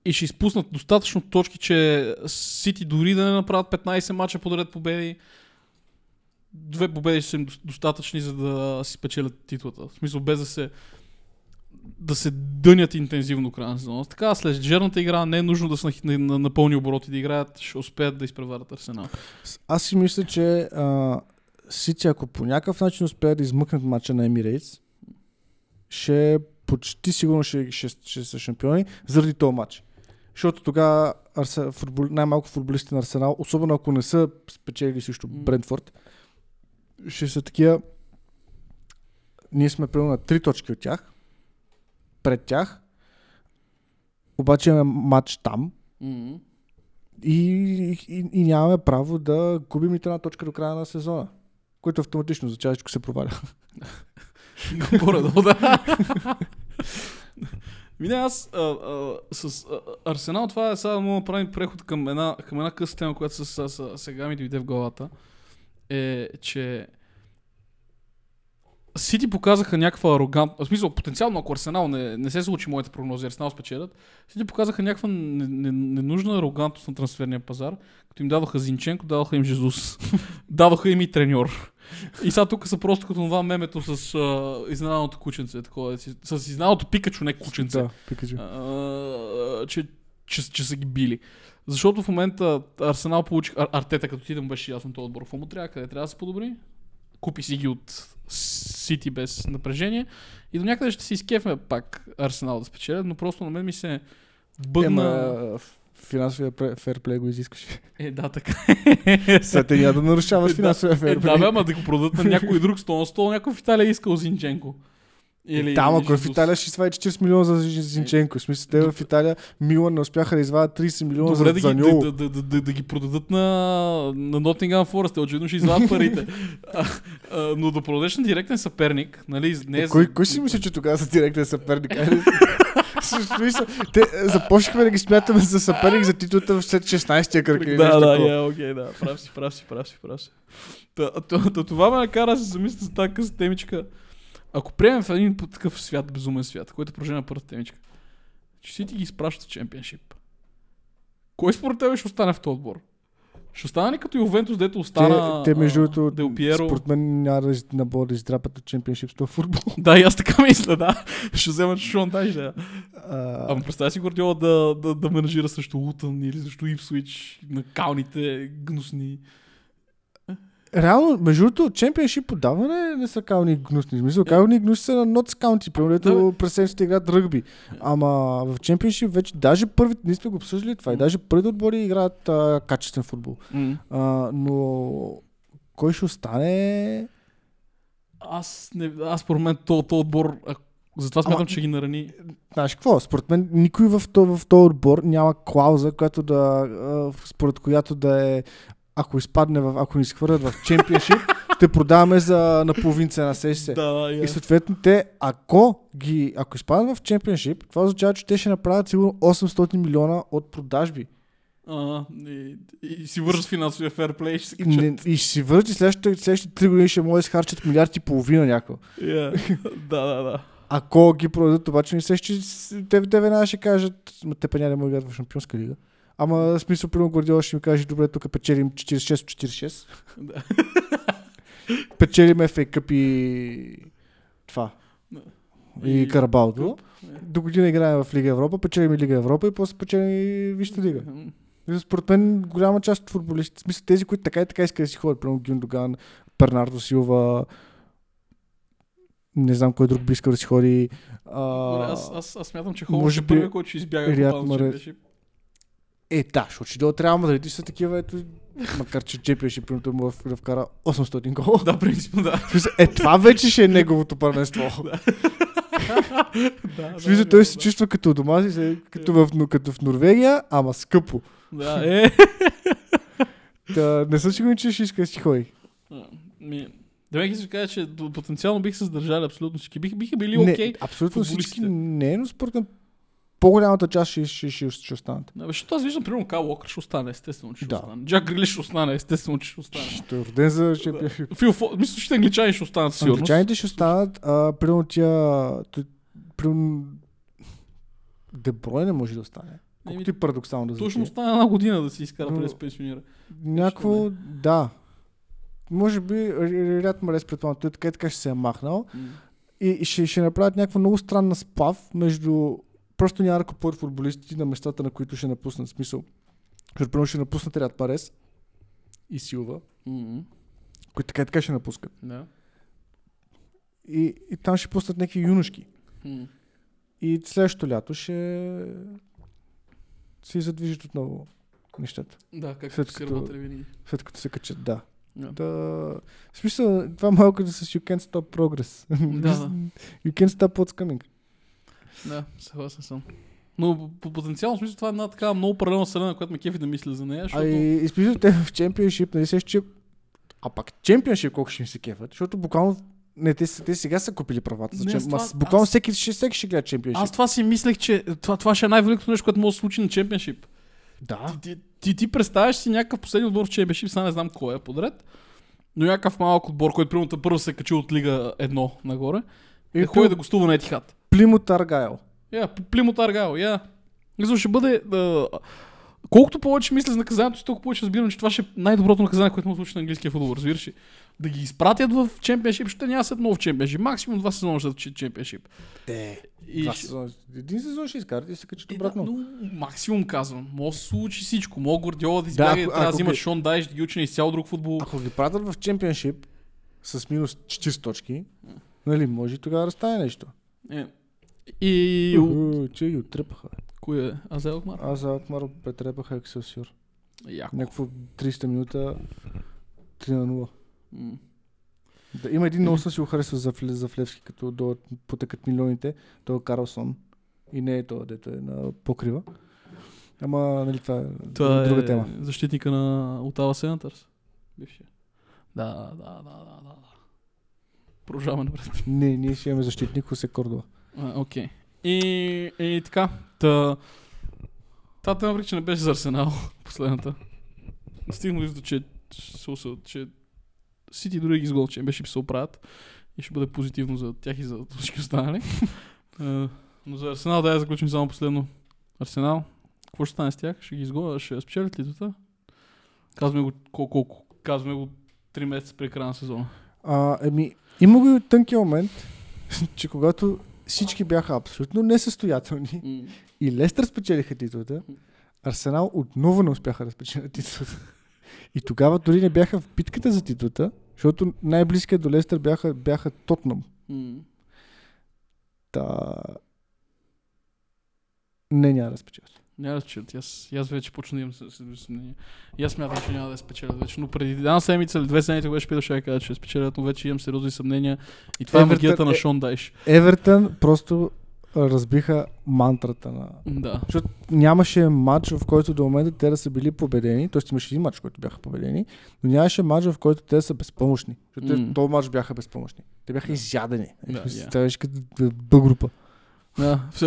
B: и ще изпуснат достатъчно точки, че Сити дори да не направят 15 мача подред победи, две победи ще са им дос- достатъчни, за да си печелят титлата. В смисъл, без да се да се дънят интензивно края на сезона. Така, след жерната игра не е нужно да са на, на, пълни обороти да играят, ще успеят да изпреварят Арсенал.
A: Аз си мисля, че а, Сити, ако по някакъв начин успеят да измъкнат мача на Емирейтс, ще почти сигурно ще, ще, ще са шампиони заради този матч. Защото тогава футбол, най-малко футболисти на Арсенал, особено ако не са спечелили срещу
B: М.
A: Брентфорд, ще са такива. Ние сме примерно на три точки от тях, пред тях, обаче имаме матч там,
B: Mm-hmm.
A: и, и, и нямаме право да губим нито една точка до края на сезона. Което автоматично означава, че се проваля.
B: Горе-долу, да. Ми не, аз а, а, с а, Арсенал това е сега мога да направим преход към една, към една къса тема, която с, сега ми дойде в главата. Е, че Сити показаха някаква арогантна... В смисъл, потенциално, ако Арсенал не, не се случи моите прогнози, Арсенал спечелят, Сити показаха някаква не- не- ненужна арогантност на трансферния пазар, като им дадоха Зинченко, дадоха им Жезус, дадоха им и треньор. И сега тук са просто като това мемето с изненаданото кученце, такова, с, с пикачо, не кученце
A: Да, Пикачу.
B: а, че, че, че са ги били. Защото в момента Арсенал получи Ар- Артета, като ти да му беше ясно този отбор. Какво му трябва? Къде трябва да се подобри? Купи си ги от Сити без напрежение. И до някъде ще се изкефме пак Арсенал да спечелят, но просто на мен ми се бъдна...
A: Ема, финансовия ферплей го изискаш.
B: Е, да, така.
A: Сега те няма да нарушаваш
B: Е,
A: финансовия
B: Е,
A: ферплей.
B: да, бе, ама да го продадат на някой друг стол. На стол някой в Италия е искал Зинченко. Или,
A: Да, ама
B: или
A: ако в
B: Jesus.
A: Италия ще извади 40 милиона за Зинченко. В смисъл, те в Италия Милан не успяха да извадят 30 милиона
B: Добре,
A: за
B: да ги,
A: Заньоло.
B: да, да, да, да, да ги продадат на, на Nottingham Forest. Очевидно ще извадят парите. а, а, но да продадеш на директен съперник, нали? Не е
A: Кой,
B: за-
A: кой си мисли, че тогава са директен съперник? В смисъл, Те е, започнахме да ги смятаме за съперник за титлата след 16-я кръг.
B: Да, да, я, окей, да. Прав си, прав си, прав си, прав си. Това ме накара да се замисля за тази къса темичка. Ако приемем в един такъв свят, безумен свят, който продължава на първата темичка, че си ти ги изпращат в чемпионшип. Кой според тебе ще остане в този отбор? Ще остане ли като Ювентус, дето остана
A: те, те между другото, според мен няма да набора да издрапат от чемпионшип с футбол.
B: Да, и аз така мисля, да. Ще вземат Шон Дайш, да.
A: А,
B: Ама представя си Гордиола да, да, да менажира срещу Лутън или срещу Ипсвич на калните гнусни.
A: Реално, между другото, чемпионшип отдаване не са кални гнусни. Смисъл, кални гнусни са на Нотс Каунти, примерно, през седмицата играят ръгби. Ама в чемпионшип вече, даже първите, ние сме го обсъждали това, и даже първите отбори играят а, качествен футбол.
B: М.
A: А, но кой ще остане?
B: Аз, не, аз според мен то, то отбор, затова смятам,
A: Ама-
B: че ги нарани.
A: Знаеш какво? Според мен никой в този, в този отбор няма клауза, която да, според която да е ако изпадне, в, ако ни изхвърлят в чемпионшип, ще продаваме за наполовин цена, сеш се.
B: Да, да,
A: И съответно те, ако ги, ако изпаднат в чемпионшип, това означава, че те ще направят сигурно 800 милиона от продажби.
B: А, и, и, си вържат финансовия ферплей, ще се
A: И,
B: качат.
A: не, и ще си върши следващите, следващите 3 години ще може да изхарчат милиард и половина някакво.
B: Yeah. да, да, да.
A: Ако ги продадат, обаче не се, с- те, те веднага ще кажат, «Ма те па няма да да играят в Шампионска лига. Ама смисъл, примерно Гвардиола ще ми каже, добре, тук печелим 46-46.
B: Да.
A: Печелим FA Cup и това. И, и Карабалто.
B: Къп.
A: До година играем в Лига Европа, печелим и Лига Европа и после печелим и Висшата лига. Според мен голяма част от футболистите, смисъл тези, които така и така искат да си ходят, примерно Гюндоган, Пернардо Силва, не знам кой друг би искал да си ходи.
B: Добре,
A: А,
B: аз, аз, аз смятам, че
A: може
B: Холмс е
A: би
B: първият, който ще избяга
A: Риад
B: глобално
A: Маре-
B: чемпионшип.
A: Е, да, защото ще дойдат Реал Мадрид и са такива, ето, макар че Джепия ще примерно му да- да вкара 800 гола.
B: Да, принципно, да.
A: Е, това вече ще е неговото първенство.
B: да,
A: смисъл,
B: да,
A: той
B: да,
A: се чувства като дома си, се- като в, като в Норвегия, ама скъпо.
B: Да, е.
A: Та, не съм сигурен, че ще иска да си ходи.
B: Ми, да ме ще кажа, че потенциално бих се задържали абсолютно всички. Бих, биха били окей.
A: абсолютно всички не, но според мен по-голямата част ще, ще, ще, ще останат.
B: Да, защото аз виждам, примерно, Кал Уокър ще остане, естествено, че ще
A: Да.
B: остане. Джак Грилиш ще остане, естествено, че ще остане.
A: Ще е роден за шампионшип.
B: Фил Фо... Мисля, че англичани ще останат със сигурност.
A: Англичаните ще останат, а, примерно тя... Примерно... Деброй не може да остане. Колкото
B: Еми,
A: и парадоксално да звучи.
B: Точно остана една година да си изкара
A: Но-
B: да се пенсионира.
A: Някакво, да. Може би Ряд Марес предполагам, той така и така ще се е махнал и, и ще, ще направят някаква много странна сплав между... Просто няма да купуват футболисти на местата, на които ще напуснат. Смисъл. Защото ще напуснат Ряд Парес и Силва,
B: М-м.
A: които така и така ще напускат.
B: Да.
A: И, и там ще пуснат някакви юношки.
B: М.
A: И следващото лято ще се задвижат отново нещата.
B: Да, както
A: След като-
B: винаги.
A: След като се качат, да.
B: Да.
A: да. В смисъл, това малко да с You Can't Stop Progress.
B: Да.
A: you Can't Stop What's Coming.
B: Да, съгласен съм. Но по потенциално смисъл това е една така много паралелна вселена, която ме кефи да мисля за нея, защото...
A: А и, и смисъл, те в Championship, нали се че... А пак Championship колко ще ми се кефат, защото буквално не, те, те сега са купили правата за
B: Не, аз
A: Championship.
B: това-
A: буквално
B: аз-
A: всеки, ще, всеки ще гледа Championship.
B: Аз това си мислех, че това, това ще е най-великото нещо, което може да случи на чемпионшип.
A: Да.
B: Ти, ти, ти, ти представяш си някакъв последен отбор в чемпионшип, сега не знам кой е подред, но някакъв малък отбор, който примерно първо се е качил от Лига 1 нагоре,
A: И
B: и ходи да гостува на Етихат.
A: Плимут Аргайл.
B: Я, Плимут Аргайл, я. Мисля, ще бъде... Да, колкото повече мисля за наказанието, си толкова повече разбирам, че това ще е най-доброто наказание, което да случи на английския футбол, разбираш ли? Да ги изпратят в чемпионшип, ще няма след много в чемпионшип. Максимум два сезона ще са чемпионшип.
A: Те.
B: И
A: Два
B: ще-
A: сезона. Един сезон ще изкарат и се качат
B: Е, да,
A: обратно.
B: но максимум казвам. Може да се случи всичко. Мога Гордиола да
A: Да,
B: избяга
A: ако-
B: и трябва да
A: ако
B: взима
A: ги-
B: Шон Дайш, да ги учи на изцяло друг футбол.
A: Ако ги пратят в Championship с минус 40 точки, нали, може и тогава да стане нещо.
B: Е. И...
A: Уху, Че ги оттрепаха.
B: Кой е? Азел Алкмар?
A: Аз за Алкмар претрепаха Екселсиор.
B: Яко.
A: Някакво 300 минута 3 на 0.
B: М.
A: Да, има един много си го харесва за, за Флевски, като до, потъкат милионите. Той е Карлсон. И не е то, дето е на покрива. Ама, нали, това е
B: Това
A: друга
B: е
A: тема.
B: защитника на Отава Сенатърс. Бившия. Да, да, да, да, да. да. Продължаваме напред.
A: Не, ние ще имаме защитник Хосе Кордова.
B: Окей. И, и така. Та, та тема че не беше за Арсенал, последната. Стигнали до, че, че, Сити дори ги изгол, че беше писал правят. И ще бъде позитивно за тях и за всички останали. Но за Арсенал, да, я заключим само последно. Арсенал, какво ще стане с тях? Ще ги изгоня, ще спечелят титлата? Казваме го колко, колко, казваме го 3 месеца при края на сезона.
A: А, еми, има го и тънкия момент, че когато всички бяха абсолютно несъстоятелни и Лестър спечелиха титлата, Арсенал отново не успяха да спечелят титлата. И тогава дори не бяха в битката за титлата, защото най-близкият до Лестър бяха, бяха Тотнам.
B: М.
A: Та... Не, няма да спечелят.
B: Няма да. И Аз, аз вече почна да имам съмнение. И аз смятам, че няма да спечелят вече. Но преди една седмица или две седмици питал, ще я кажа, че ще спечелят, но вече имам сериозни съмнения. И това е
A: Евертън
B: магията на
A: е-
B: Шон Дайш.
A: Евертън просто разбиха мантрата на...
B: Да.
A: Нямаше матч, в който до момента те да са били победени, т.е. имаше един матч, който бяха победени, но нямаше матч, в който те са безпомощни. Защото mm. този матч бяха безпомощни. Те бяха изядени.
B: Да, я.
A: Това беше като група.
B: Да.
A: Все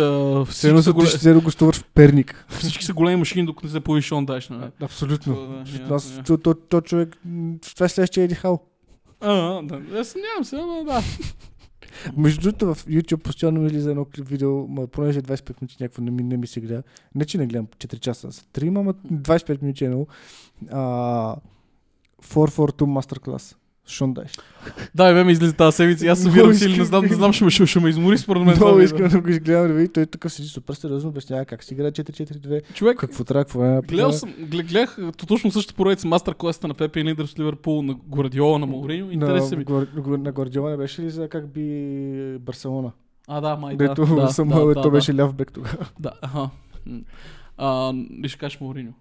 A: едно
B: са,
A: са
B: големи,
A: ти ще да гостуваш в Перник.
B: всички са големи машини, докато не се появи Шон Дайш. Нали?
A: Абсолютно.
B: Да, да,
A: Аз,
B: я.
A: то, то, човек, това е следващия Еди Хал.
B: А, да. Аз нямам се, ама да.
A: Между другото в YouTube постоянно ми излиза едно клип видео, ма, понеже 25 минути някакво не ми, не ми се гледа. Не, че не гледам 4 часа, стрима, ама 25 минути е много. А, 442 Masterclass. Шон Дайш.
B: Да, и ме ми излиза тази седмица. Аз
A: Много
B: събирам сили, не знам, не знам, ще ме, ще, ще ме измори според мен.
A: Много
B: видео.
A: искам да го изгледам да види. Той такъв седи супер сериозно, обяснява как си играе 4-4-2,
B: Човек,
A: какво трябва, какво е.
B: Гледал съм, глед- гледах то точно същата поредица мастер класата на Пепе и Лидер с Ливърпул на Гвардиола на Мауриньо. Интересен ми.
A: На Гвардиола не беше ли за как би Барселона?
B: А, да, май да.
A: Дето
B: да,
A: Самуел
B: да, да,
A: беше ляв бек тогава.
B: Да, аха. А, ще кажеш Мауриньо.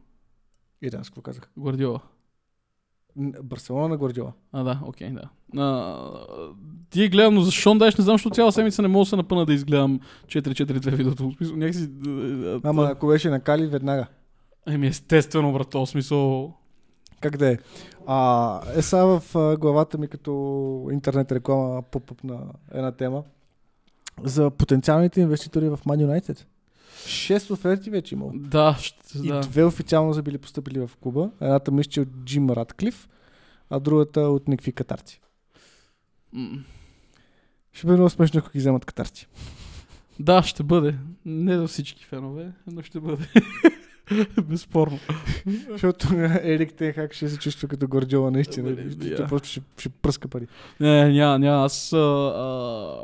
A: И да, аз какво казах?
B: Гвардиола.
A: Барселона на Гвардиола.
B: А, да, окей, да. А, ти гледам, но за Шон Дайш не знам, защото цяла седмица не мога да се напъна да изгледам 4-4-2 видеото. Някакси...
A: Ама ако беше на Кали, веднага.
B: Еми, естествено, брат, в смисъл...
A: Как да е? А, е сега в главата ми като интернет реклама поп на една тема за потенциалните инвеститори в Man United. Шест оферти вече имало.
B: Да, ще,
A: И
B: да.
A: две официално са били поступили в клуба. Едната мисля, че е от Джим Радклиф, а другата от никакви катарци.
B: М.
A: Ще бъде много смешно, ако ги вземат катарци.
B: Да, ще бъде. Не за всички фенове, но ще бъде. Безспорно.
A: Защото Ерик Тенхак ще се чувства като гордиола наистина. Той
B: да.
A: просто ще, ще пръска пари.
B: Не, няма, няма. Аз... А, а,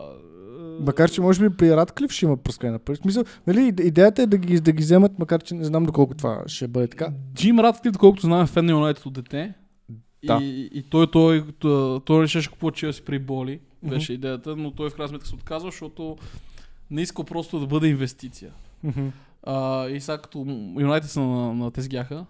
A: Макар, че може би при Радклиф ще има пръскане на пари. Смисъл, нали, иде- идеята е да ги, да ги вземат, макар че не знам доколко това ще бъде така.
B: Джим Радклиф, доколкото знам, е фен на Юнайтед от дете.
A: Да.
B: И, и той, той, той, той решеше купува Челси при боли, беше идеята, но той в крайна сметка се отказва, защото не иска просто да бъде инвестиция. А, и сега като Юнайтед са на, на тезгяха,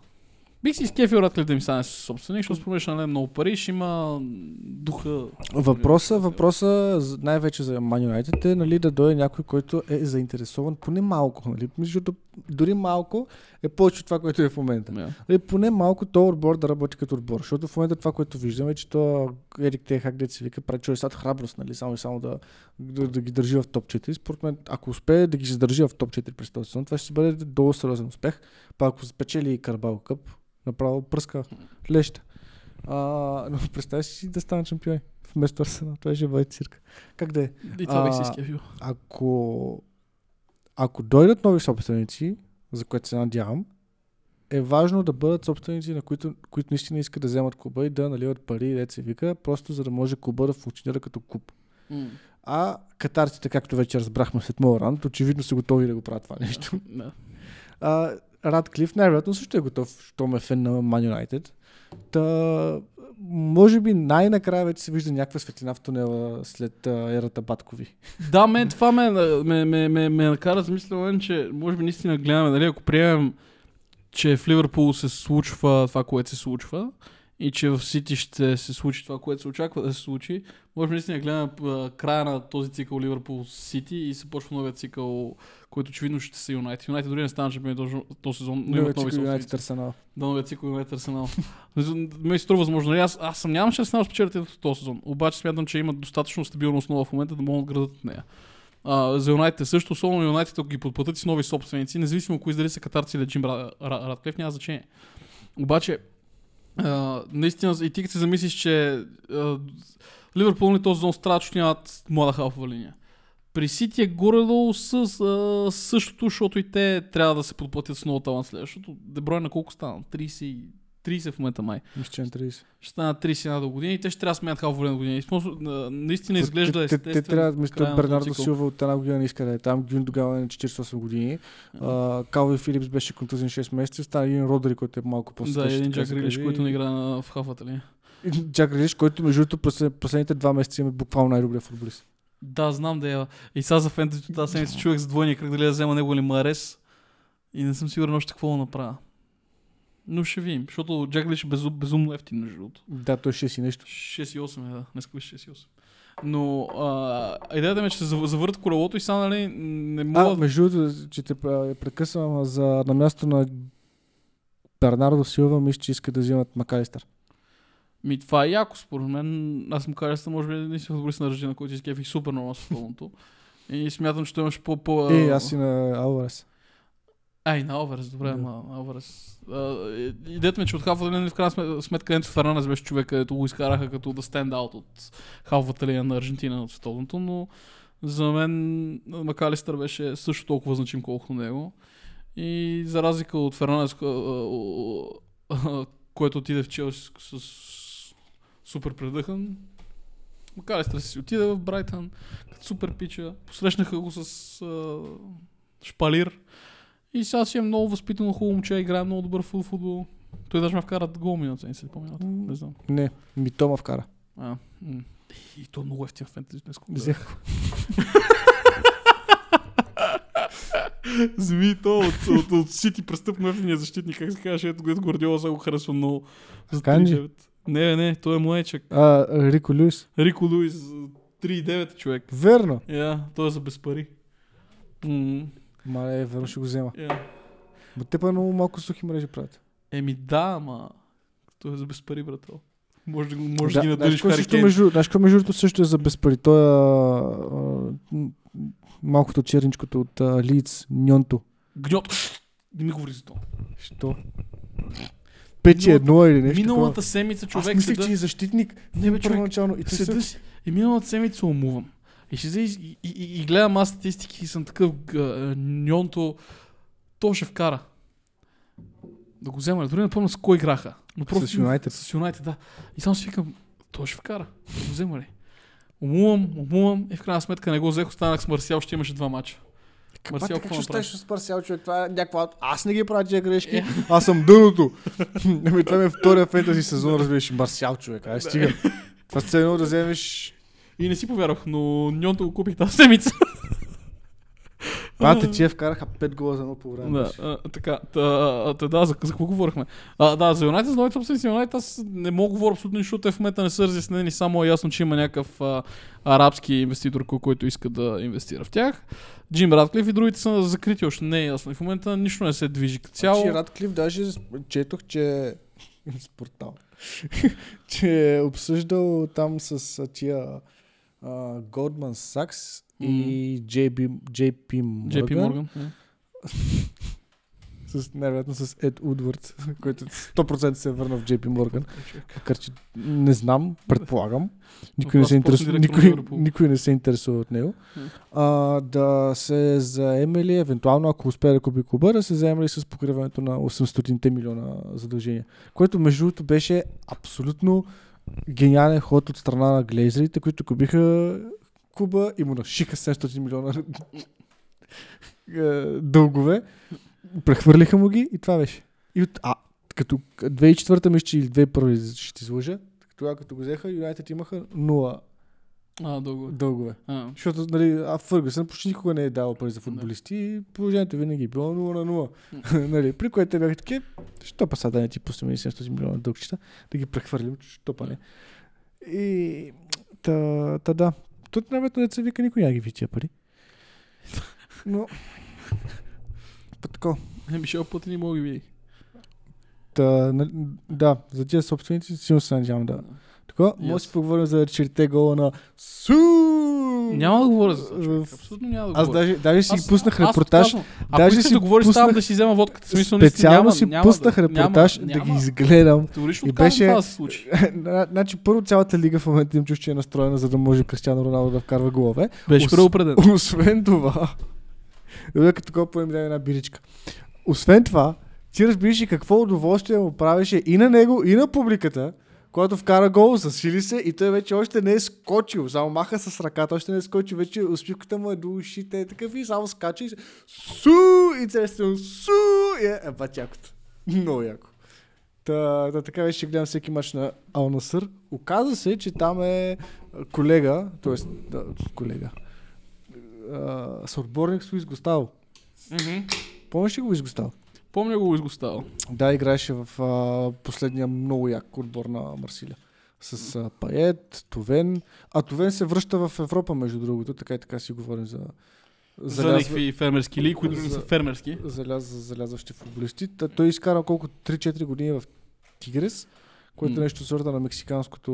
B: бих си изкефил Радклиф да ми стане собственик, защото спомнеш нали, много пари, ще има духа.
A: Въпроса, въпроса най-вече за Man United е нали, да дойде някой, който е заинтересован поне малко. Нали? Защото дори малко е повече от това, което е в момента.
B: Yeah.
A: Нали, поне малко то отбор да работи като отбор. Защото в момента това, което виждаме, е, че то Ерик Техак, деца се вика, прави сад храброст, нали? само и само да, да, да, ги държи в топ 4. Според мен, ако успее да ги задържи в топ 4 през този сезон, това ще бъде долу сериозен успех. Па ако спечели и Карбал Къп, направо пръска леща. А, но представи си да станат шампиони вместо Арсенал. Това ще бъде цирка. Как да е?
B: И това бих си изкефил.
A: Ако, ако дойдат нови собственици, за което се надявам, е важно да бъдат собственици, на които, които наистина искат да вземат клуба и да наливат пари, дет се вика, просто за да може клуба да функционира като клуб.
B: М.
A: А катарците, както вече разбрахме след моят ранд, очевидно са готови да го правят това нещо.
B: Да.
A: А, Радклиф най-вероятно също е готов, щом е фен на Man United. Та, може би най-накрая вече се вижда някаква светлина в тунела след а, ерата Баткови.
B: Да, мен това ме, ме, ме, ме, ме накара да мисля, че може би наистина гледаме, дали ако приемем, че в Ливърпул се случва това, което се случва, и че в Сити ще се случи това, което се очаква да се случи, може наистина да гледаме края на този цикъл Ливърпул Сити и се почва новия цикъл, който очевидно ще се Юнайтед. Юнайтед дори не стана шампион този, този сезон, но имат нови
A: Юнайтед. Арсенал.
B: Да, новия цикъл Юнайтед Арсенал. Ме струва възможно. Нали, Аз, аз съмнявам, че Арсенал спечелят титлата този сезон. Обаче смятам, че имат достатъчно стабилна основа в момента да могат да градат от нея. А, за Юнайтед също, особено Юнайтед, ако ги подплатят с нови собственици, независимо кои дали са катарци или Джим Ра- Ра- Радклиф, няма значение. Обаче, наистина, и ти като се замислиш, че а, Ливърпул не този че нямат млада халфова линия. При Сити е горе-долу с а, същото, защото и те трябва да се подплатят с много талант следващото. Деброй на колко стана? 30, и- 30 в момента май.
A: Мисля, е на 30.
B: Ще стана 31 до години и те ще трябва да сменят линия до години. А, Наистина изглежда
A: те, те,
B: естествено.
A: те трябва,
B: края
A: мисля,
B: на
A: Бернардо. Силва от една година не иска да е там. Гюн тогава е на 48 години. А, Калви Филипс беше контузен 6 месеца. Стана един Родри, който е малко по
B: Да, един Джак Рилиш, който не играе на, в халфата линия.
A: Джак Рилиш, който между другото послед- последните два месеца има буквално най-добрия футболист.
B: Да, знам да е. И сега за фентезито тази седмица човек за двойния кръг дали да взема него или Марес. И не съм сигурен още какво да направя. Но ще видим, защото Джак Рилиш е безум, безумно ефтин, между другото.
A: Да, той 6 и нещо.
B: 6 и 8 е, да. Днес беше 6 и 8. Но а, идеята ми е, че се зав- завърт колелото и сега, нали, не мога...
A: А, между другото, че те а, прекъсвам за, на място на Бернардо Силва, мисля, че иска да взимат Макалистър.
B: Ми, това е яко, според мен. Аз му кажа, може би не си футболист на Аржентина, който изкефих супер много на световното. И смятам, че той имаше по... по
A: Е, аз и на Алварес.
B: Ай, на Алварес, добре,
A: Да.
B: ама Алварес. А, и- Идеята ми е, че от халфата линия в крайна сме- сметка Енцо Фернандес беше човек, където го изкараха като да стенд аут от халфата линия на Аржентина от световното, но за мен Макалистър беше също толкова значим, колкото него. И за разлика от Фернандес, който отиде в Челси с, супер предъхан, Макалистър си отиде в Брайтън, като супер пича, посрещнаха го с шпалир. И сега си е много възпитано хубаво момче, играе много добър фут- футбол. Той даже ме вкара гол миналата, не се спомнят. Не знам.
A: Не, Митома вкара.
B: А, м. и то е много ефтин фентези днес.
A: Взех.
B: Зми то от, от, от Сити престъпно ефтиния защитник, как се казваше, ето което Гордиола сега го харесва много. За
A: Канджи?
B: 3,9. Не, не, той е младечък.
A: А, Рико Люис.
B: Рико Луис, 3,9 човек.
A: Верно.
B: Я, той е за без пари. М,
A: Мале, верно ще го взема.
B: я.
A: Бо те па много малко сухи мрежи правят.
B: Еми да, ама той е за без пари, брато. Може да, може да, ги надуриш
A: кой
B: Хари
A: също
B: Кейн.
A: между, знаеш кой между другото също е за без пари? Той е а, малкото черничкото от а, Лиц, Ньонто.
B: Гнят. Не ми говори за това.
A: Що? Пече едно или нещо
B: Миналата
A: такова.
B: седмица човек
A: Аз мислех,
B: седа-
A: че е защитник.
B: Не, бе, човек,
A: първоначално. И
B: седа
A: се...
B: си. И миналата седмица умувам. И ще и, и, и, гледам аз статистики и съм такъв г- ньонто. То ще вкара. Да го взема. Дори не помня с кой играха. Но просто
A: С Юнайтед.
B: С Юнайтед, да. И само си викам, то ще вкара. Да го взема ли? Умувам, умувам и в крайна сметка не го взех, останах с Марсиал, ще имаше два мача. Марсиал какво
A: ще
B: направи?
A: ставаш с парсиал, човек? Това е някаква... Аз не ги правя тия грешки.
B: Е.
A: Аз съм дъното. Ами това ми е втория фентази сезон, разбираш. Марсиал, човек. Ай, стига. Това се едно да вземеш...
B: И не си повярвах, но ньонто го купих тази седмица.
A: Пате, че вкараха 5 гола за едно по време.
B: Да, а, така. Та, та, да, за, за какво говорихме? А, да, за Юнайтед, за новите собственици на Юнайтед, аз не мога да говоря абсолютно нищо, те в момента не са разяснени, само е ясно, че има някакъв а, арабски инвеститор, кой- който иска да инвестира в тях. Джим Радклиф и другите са закрити, още не е ясно. И в момента нищо не се движи като цяло.
A: Цяло... Радклиф даже четох, че... Спортал. че е обсъждал там с тия Goldman Sachs и JB, JP Morgan.
B: JP Морган.
A: С, най-вероятно с Ед Удвард, който 100% се е върнал в JP Morgan. Макар, че не знам, предполагам. Никой не, се интересува, никой, никой не се интересува от него. А, да се заемели, евентуално ако успее да купи клуба, да се заемели с покриването на 800 милиона задължения. Което между другото беше абсолютно гениален ход от страна на глейзерите, които купиха клуба и му нашиха 700 милиона е, дългове. Прехвърлиха му ги и това беше. И от, а, като 2004 мисля, че или 2001 ще ти излъжа, тогава като го взеха, Юнайтед имаха 0
B: А, дълго. е.
A: дългове.
B: А,
A: Защото, нали, а Фъргъсън почти никога не е давал пари за футболисти и положението винаги е било 0 на 0. нали, при което те бяха такива, що па да не ти пуснем 700 милиона дългчета, да ги прехвърлим, що па не. И та, та да. Тут навето не се вика никой няма ги ви тия пари. Но, па тако.
B: не би шел път не мога да ги види.
A: Та, нали, да, за тия собственици силно се надявам да. Така, може да си
B: Yes.
A: поговорим за четирите гола на Су!
B: Няма да говоря за човек. Абсолютно няма да
A: Аз
B: говоря.
A: даже, даже си
B: Аз-
A: пуснах
B: аз
A: репортаж.
B: казвам, Ако
A: даже си
B: да говориш,
A: пуснах-
B: ставам да си взема водката. Смисъл,
A: Специално
B: няма,
A: си
B: няма
A: пуснах
B: да,
A: репортаж
B: няма,
A: да ги изгледам.
B: Теоретично
A: И беше-
B: това се случи.
A: На- Значи първо цялата лига в момента им чуш, че е настроена, за да може Кристиано Роналдо да вкарва голове.
B: Беше
A: Ос-
B: предупреден.
A: Освен това, да като такова поем една биричка. Освен това, ти разбираш и какво удоволствие му правеше и на него, и на публиката, когато вкара гол, засили се и той вече още не е скочил. Само маха с ръката, още не е скочил. Вече усмивката му е до ушите, е такъв и само скача и се су и стадион су и е, е бат якото. Много яко. Та, та, така беше, гледам всеки мач на Ал Насър. Оказа се, че там е колега, т.е. Да, колега, а, съотборник с Луис Густаво. Помниш ли го Луис Густаво?
B: Помня го изгостава.
A: Да, играеше в а, последния много як отбор на Марсиля. С а, Пает, Товен. А Товен се връща в Европа, между другото. Така и така си говорим за...
B: За
A: залязва-
B: някакви фермерски лиги, които не
A: За-
B: са фермерски.
A: заляз, залязващи футболисти. Та, той изкара колко 3-4 години в Тигрес, което е нещо сорта на мексиканското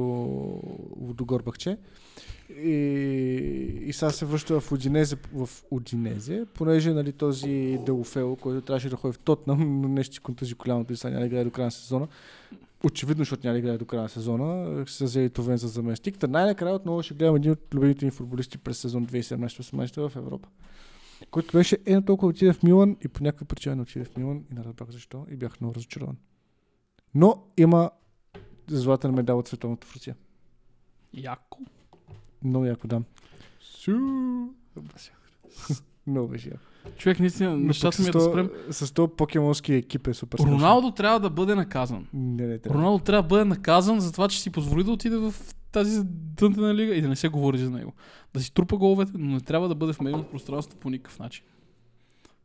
A: водогорбахче. И, и сега се връща в Одинезе, в Одинезе, понеже нали, този Делофел, който трябваше да ходи в Тотнам, но нещо си контъжи коляното и сега няма да играе до края на сезона. Очевидно, защото няма да играе до края на сезона, се взели Товен за заместник. Та най-накрая отново ще гледам един от любимите ни футболисти през сезон 2017-2018 в Европа който беше едно толкова отиде в Милан и по някаква причина не отиде в Милан и не разбрах защо и бях много разочарован. Но има златен медал от световното в Русия.
B: Яко.
A: Много яко дам. Су! Много беше яко.
B: Човек, наистина, нещата ми е да спрем.
A: С този покемонски екип е супер смешно.
B: Роналдо трябва да бъде наказан.
A: Не, не трябва.
B: Роналдо трябва да бъде наказан за това, че си позволи да отиде в тази дънтена лига и да не се говори за него. Да си трупа головете, но не трябва да бъде в медийното пространство по никакъв начин.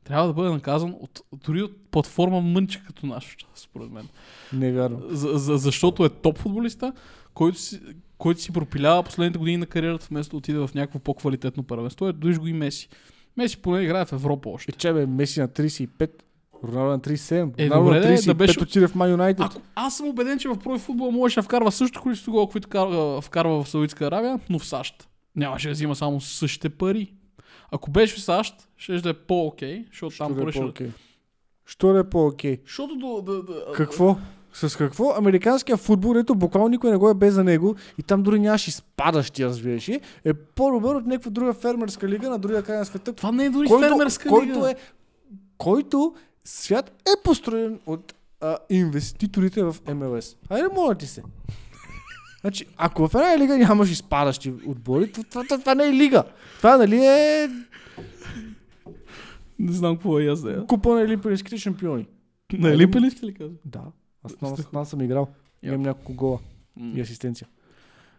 B: Трябва да бъде наказан от, дори от платформа мънче като нашата, според мен.
A: Не е вярно.
B: За, за, защото е топ футболиста, който си, който си пропилява последните години на кариерата, вместо да отиде в някакво по-квалитетно първенство. Е, дойш го и Меси. Меси поне играе в Европа още.
A: Е, че бе, Меси на 35, Роналдо на 37.
B: Е,
A: Роналдо
B: добре,
A: на
B: да
A: 35
B: беше-
A: отиде в Ман Юнайтед.
B: Аз съм убеден, че в профи футбол можеше да вкарва същото количество гола, които вкарва в Саудитска Аравия, но в САЩ. Нямаше да взима само същите пари. Ако беше в САЩ, ще да е по-окей, защото там
A: да е
B: поръча...
A: по-окей? Що да е по-окей?
B: Защото до, да, да,
A: Какво? С какво? Американския футбол, ето буквално никой не го е без за него и там дори нямаш изпадащи, разбираш ли, е по-добър от някаква друга фермерска лига на другия край на света,
B: Това не е дори
A: който,
B: фермерска
A: който
B: лига.
A: е който свят е построен от а, инвеститорите в МЛС. Айде, моля ти се. Значи, ако в една лига нямаш изпадащи отбори, това, това, това, това не е лига. Това нали е
B: Не знам какво е аз да я.
A: купа на олимпийските шампиони.
B: На Олимпийски ли каза?
A: Да. Аз там, там съм играл. Имам няколко гола и асистенция.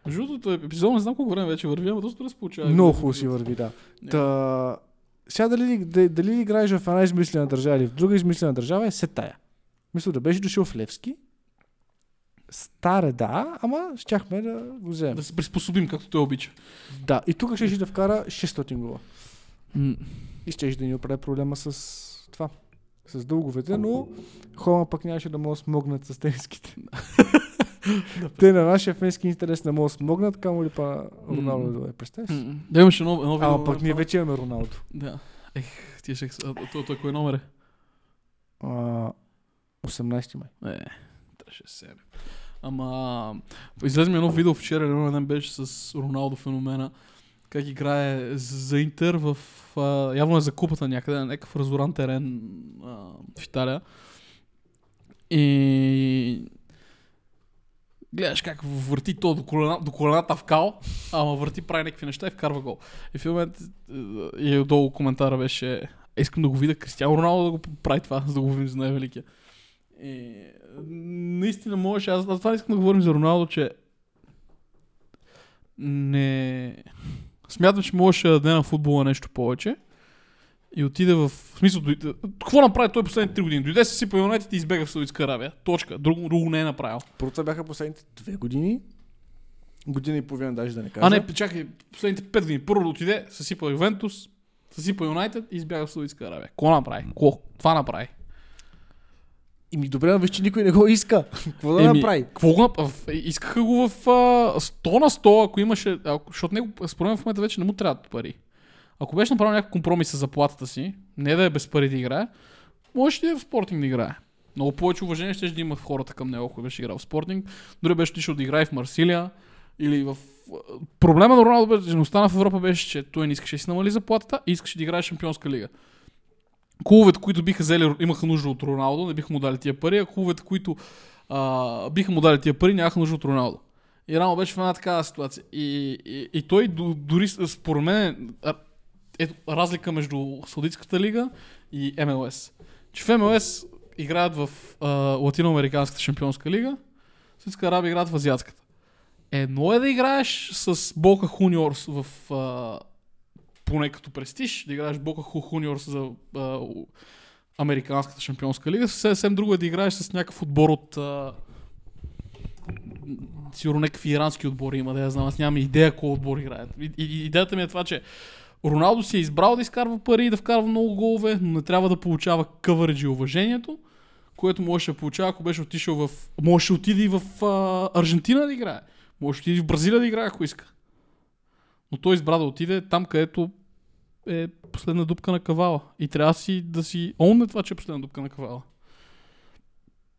B: Между другото, епизод не знам колко време вече върви, ама доста разполучава.
A: Много хубаво си върви, да. Та, сега дали, дали, дали играеш в една измислена държава или в друга измислена държава е се тая. Мисля да беше дошъл в Левски. Старе, да, ама щяхме да го вземем.
B: Да се приспособим, както той обича.
A: Да, и тук ще да вкара 600 гола. И ще да ни оправи проблема с това. С дълговете, но Хома пък нямаше да могат да смогнат с тениските. Те на нашия фенски интерес не могат да смогнат, камо ли па Роналдо да е представиш?
B: М, Да имаше едно, видео.
A: Ама пък ние вече имаме Роналдо.
B: Да. Ех, ти ще... а, Той, кой номер е?
A: А, 18 май.
B: Е, трябваше да се. Ама, излезе ми едно видео вчера, едно ден беше с Роналдо феномена, как играе за Интер в... Явно е за купата някъде, на някакъв разоран терен а, в Италия. И... Гледаш как върти то до, колена, до колената в кал, ама върти, прави някакви неща и вкарва гол. И в момент е, и долу коментара беше искам да го видя Кристиано Роналдо да го прави това, за да го видим за най-великия. И, наистина можеше, аз, аз това искам да говорим за Роналдо, че не... Смятам, че можеше да даде на футбола нещо повече. И отиде в... в смисъл, дойде... какво направи той последните 3 години? Дойде се си по Юнайтед и избега в Саудитска Аравия. Точка. Друго, друго не е направил.
A: Първото бяха последните две години. Година и половина даже да не кажа.
B: А не, чакай, последните 5 години. Първо отиде, съсипа Ювентус, съсипа Юнайтед и избяга в Саудитска Аравия. Какво направи? Какво? Това направи.
A: И ми добре, но виж, че никой не го иска. Какво да
B: Еми,
A: направи?
B: Какво го Искаха го в а, 100 на 100, ако имаше... Ако, защото него, според мен в момента вече не му трябват пари. Ако беше направил някакъв компромис с заплатата си, не да е без пари да играе, може да е в спортинг да играе. Много повече уважение ще да има в хората към него, ако беше играл в спортинг. Дори беше отишъл да играе в Марсилия или в... Проблема на Роналдо беше, че не остана в Европа беше, че той не искаше да си намали заплатата и искаше да играе в Шампионска лига. Клубовете, които биха взели, имаха нужда от Роналдо, не биха му дали тия пари, а клубовете, които а, биха му дали тия пари, нямаха нужда от Роналдо. И рано беше в една такава ситуация. И, и, и той до- дори според мен ето разлика между Саудитската лига и МЛС. Че в МЛС играят в а, Латиноамериканската шампионска лига, Саудитска Арабия играят в Азиатската. Едно е да играеш с Бока Хуниорс в а, поне като престиж, да играеш Бока Хуниорс за а, Американската шампионска лига, съвсем друго е да играеш с някакъв отбор от а, сигурно някакви ирански отбори има, да я знам, аз нямам идея кой отбор играят. И, и, идеята ми е това, че Роналдо си е избрал да изкарва пари и да вкарва много голове, но не трябва да получава къвърджи уважението, което можеше да получава, ако беше отишъл в... Можеше отиде и в а, Аржентина да играе. Може да отиде в Бразилия да играе, ако иска. Но той избра да отиде там, където е последна дупка на кавала. И трябва си, да си онне това, че е последна дупка на кавала.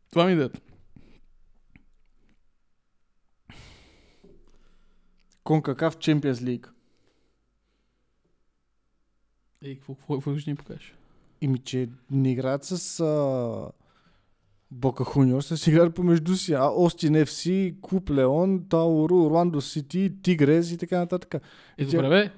B: Това ми е идеята.
A: Конкакав Champions League.
B: Ей, какво, какво, какво ще ни покажеш?
A: Ими, че не играят с а... Бока Хуниор, с играят помежду си. А Остин FC, Клуб Леон, Тауру, Орландо Сити, Тигрес и така нататък.
B: Е,
A: Тя-
B: добре, бе.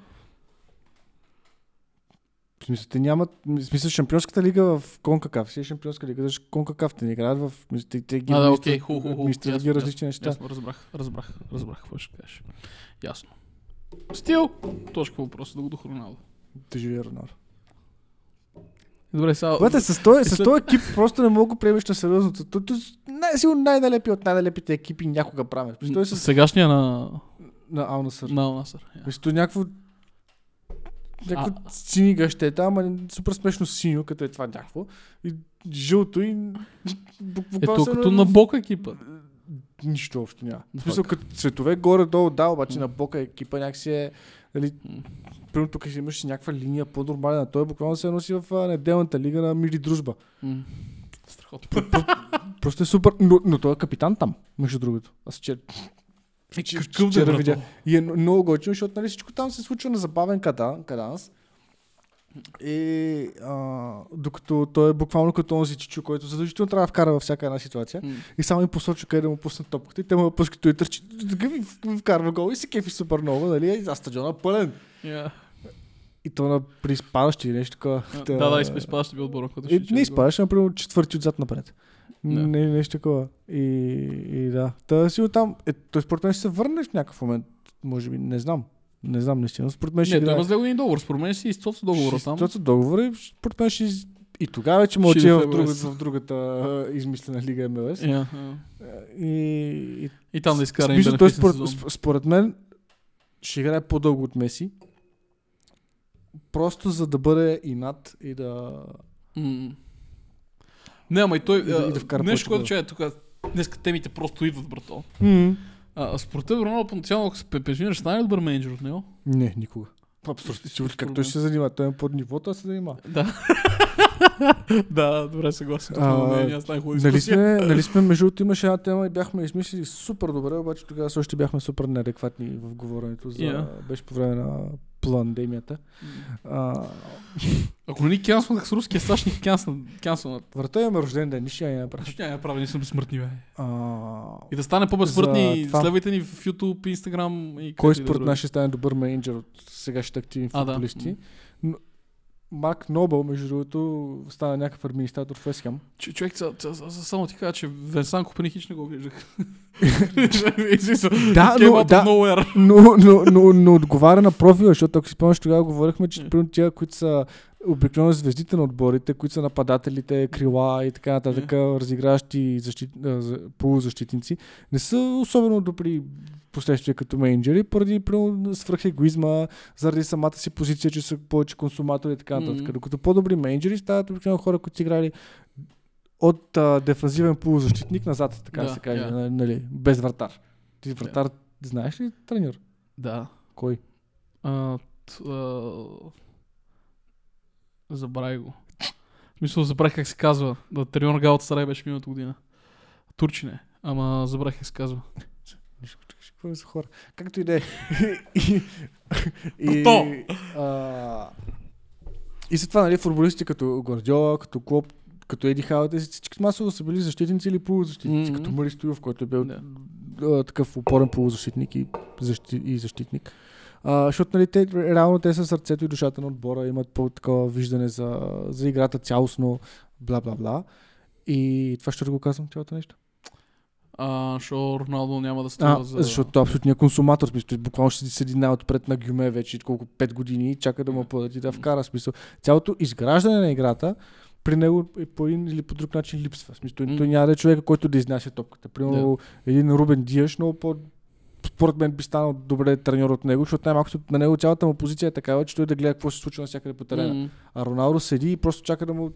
A: В смисъл, те нямат... В смисъл, шампионската лига в Конкакав. Си е шампионска лига, защото Конкакав те не играят в... мисля, Те, те ги
B: А, да, окей, Ясно,
A: ги различни
B: ясно,
A: неща.
B: Ясно, разбрах, разбрах, разбрах какво ще кажеш. Ясно. Стил! Точка въпроса, да го дух Роналдо.
A: Да живее Роналдо.
B: Добре, сега...
A: Бъде, с този, с
B: след-
A: този екип просто не мога да приемеш на сериозно. То, то, най, сигурно най-налепи от най-налепите екипи някога правим. Той е с,
B: Сегашния на...
A: на Алнасър.
B: на Насър.
A: Мисля, то някакво някакво сини гъщета, ама супер смешно синьо, като е това някакво. И жълто и... бу-
B: Е,
A: буквално
B: то
A: се
B: като
A: на-
B: на Бока екипа.
A: Нищо общо няма. В смисъл, като цветове горе-долу, да, обаче на бока екипа някакси е... Нали, примерно тук ще имаш някаква линия по-нормална. Той буквално се носи в неделната лига на Мири Дружба.
B: М. Страхотно.
A: Просто е супер. Но, но той е капитан там, между другото. Аз вчера,
B: Е, какъв да
A: видя. И е много готино, защото нали, всичко там се случва на забавен кадан, каданс. И а, докато той е буквално като онзи чичо, който задължително трябва да вкара във всяка една ситуация.
B: М.
A: И само им посочва къде да му пусне топката. И те му я пускат и търчи. Вкарва гол и се кефи супер много, нали? А стадиона пълен.
B: Yeah.
A: И то на приспадащи или нещо такова.
B: Да, да, изпа- изпадащи би отбора. който
A: И,
B: ще
A: Е, не изпадаш, например, четвърти отзад напред.
B: Да.
A: Не, нещо такова. И, и да. Та си оттам. Е, той според мен ще се върне в някакъв момент. Може би, не знам. Не знам наистина. Според мен ще
B: Не, той
A: играе.
B: има с две години договор. Според мен си изцоца договора там.
A: Ще договора и според мен ще... И тогава вече мълчи
B: иде в
A: друга, в другата а, измислена лига МЛС.
B: Yeah,
A: И, и,
B: И там да изкара
A: смисъл,
B: един
A: той според, според мен ще играе по-дълго от Меси. Просто за да бъде и над и да...
B: М. Не, ама и той...
A: И да- и да
B: Нещо, което че е тук... Днес темите просто идват, брато.
A: М-
B: А, според теб Роналдо потенциално, ако се ще стане ли добър менеджер от него?
A: Не, никога. Абсолютно. Как той ще се занимава? Той е под нивото, а се занимава.
B: Да. да, добре, съгласен. Аз
A: Нали сме, нали сме, между другото имаше една тема и бяхме измислили супер добре, обаче тогава също бяхме супер неадекватни в говоренето. За,
B: Yeah.
A: Беше по време на пандемията. А,
B: Ако не ни кянсвах с руския САЩ, ни кянсват.
A: врата имаме рожден ден, нищо я не направи.
B: Ще няма направи, ние сме безсмъртни, бе.
A: А,
B: И да стане по-безсмъртни,
A: това-
B: следвайте ни в YouTube, Instagram и
A: кой според нас ще стане добър менеджер от сегашните активни
B: А, да.
A: Марк Нобъл, между другото, стана някакъв администратор в Вестхем.
B: Че, човек, само ти кажа, че Венсан Копенихич не го виждах.
A: Да, но, да, но, но, но, но отговаря на профила, защото ако си спомняш, тогава говорихме, че
B: Е.
A: тия, които са обикновено звездите на отборите, които са нападателите, крила и така нататък, разиграващи защит, полузащитници, не са особено добри последствия като менеджери, поради свръхегоизма, заради самата си позиция, че са повече консуматори и така нататък.
B: Мгм.
A: Докато по-добри менеджери стават обикновено хора, които са играли от а, дефанзивен полузащитник назад, така да, се каже,
B: да.
A: на- нали, без вратар. Ти вратар, знаеш ли треньор?
B: Да.
A: Кой?
B: А, т, а... Забравяй го. В смисъл, забравих как се казва. Да, треньор Галата Сарай беше миналата година. Турчин е. Ама забравих как се казва.
A: Какво са хора? Както и да е. И- и, а, и след това, нали, футболисти като Гвардиола, като Клоп, като Еди Хау, те всички масово са били защитници или полузащитници,
B: Мгм.
A: като Мари Стоилов, който е бил а, такъв опорен полузащитник и, защи, и защитник. А, защото нали, те, реално те са сърцето и душата на отбора, имат по-такова виждане за, за играта цялостно, бла-бла-бла. И това ще го казвам цялото нещо.
B: А, шо Роналдо няма да
A: А,
B: става за...
A: защото той е абсолютният консуматор, смисъл, буквално ще седи най-отпред на гюме вече колко 5 години и чака да му подат и да вкара смисъл. Цялото изграждане на играта при него е по един или по друг начин липсва. Смисъл, той, той няма да е човека, който да изнася топката. Примерно един Рубен Диаш много по според мен би станал добре треньор от него, защото най-малкото на него цялата му позиция е такава, че той да гледа какво се случва навсякъде по терена.
B: М.
A: А Роналдо седи и просто чака да му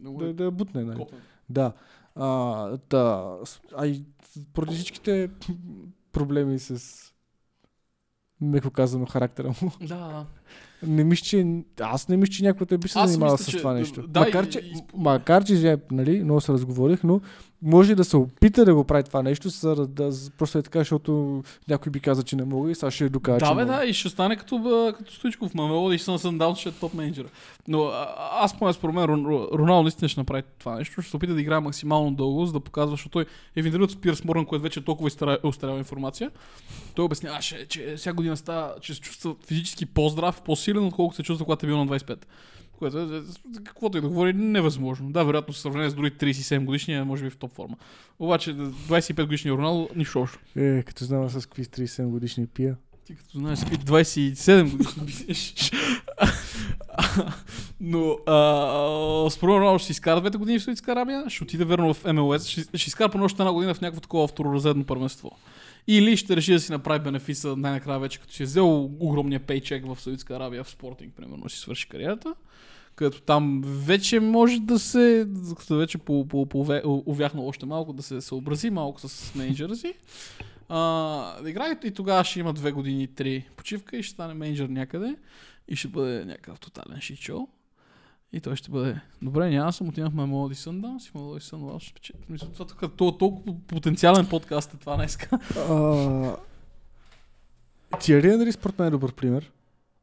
B: Много
A: да,
B: е
A: да бутне. Нали?
B: копен.
A: Да. А, да. А и поради всичките проблеми с меко казано характера му.
B: Да,
A: Не мисля, че... Аз не мисля, че някой те би се занимавал с това нещо.
B: да,
A: макар, че,
B: и-
A: макар, че, нали, много се разговорих, но може да се опита да го прави това нещо, за да, да, просто е така, защото някой би казал, че не мога и сега ще докажа,
B: Да, бе, да, и ще стане като, като Стоичков. Ма ме водиш съм Сандаун, ще е топ менеджер. Но а, аз поне според мен Рон- Ро- Роналдо наистина ще направи това нещо. Ще се опита да играе максимално дълго, за да показва, защото той е в интервю от Спирс Морган, което вече е толкова устарява информация. Той обясняваше, че всяка година става, че се чувства физически по-здрав, по-силен, отколкото се чувства, когато е бил на 25. Което е, каквото и да говори, невъзможно. Да, вероятно, в сравнение с други 37 годишни, е, може би в топ форма. Обаче 25 годишния Роналдо, нищо общо.
A: Е, като знам с какви 37 годишни пия.
B: Ти като знаеш, какви 27 годишни. Но а, според мен ще изкара двете години в Саудитска Арабия, ще отиде верно в МЛС, ще, ще изкара по още една година в някакво такова второразредно първенство. Или ще реши да си направи бенефиса най-накрая вече, като си е взел огромния пейчек в Саудитска Арабия в спортинг, примерно, си свърши кариерата. Като там вече може да се, като вече по, по, по, увяхнал още малко, да се съобрази малко с менеджера си. А, да играе и тогава ще има две години три почивка и ще стане менеджер някъде и ще бъде някакъв тотален шичо. И той ще бъде, добре, няма съм, отивахме Мелоди Sundance и Мелоди Sundance ще спечели. Мисля, това тук, то, толкова потенциален подкаст е това днеска.
A: А, Тиари Анри според мен е добър пример.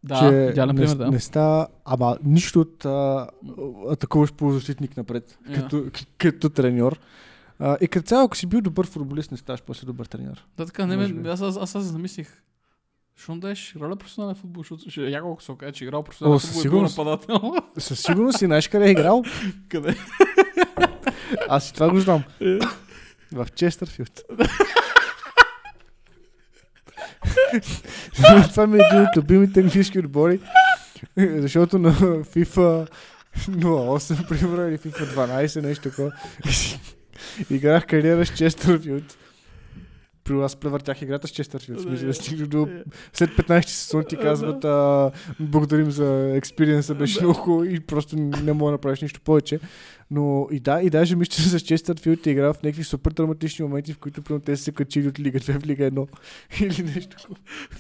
B: Да,
A: че
B: идеален
A: не,
B: пример, да.
A: не става, ама нищо от а, атакуваш полузащитник напред,
B: Я.
A: като, к- като треньор. А, и като цяло, ако си бил добър футболист, не ставаш после добър треньор.
B: Да, така, не, аз, аз, аз, аз замислих. Що не дадеш роля професионален футбол, защото ще яко ако се окаже, че е играл професионален
A: О,
B: футбол и бил
A: сигурност.
B: нападател.
A: Със сигурност си знаеш къде е играл.
B: Къде?
A: Аз и това го знам. В Честърфилд. това ми е един от любимите английски отбори, защото на FIFA 08, примерно, или FIFA 12, нещо такова, играх кариера с Честърфилд. При аз превъртях играта с Честърфилд. Смисъл стигна до... След 15 сезон ти казват а, благодарим за експириенса, беше много хубаво и просто не мога да направиш нищо повече. Но и да, и даже мисля, че с Честърфилд е играл в някакви супер драматични моменти, в които примерно те са се качили от Лига 2 в Лига 1 или нещо.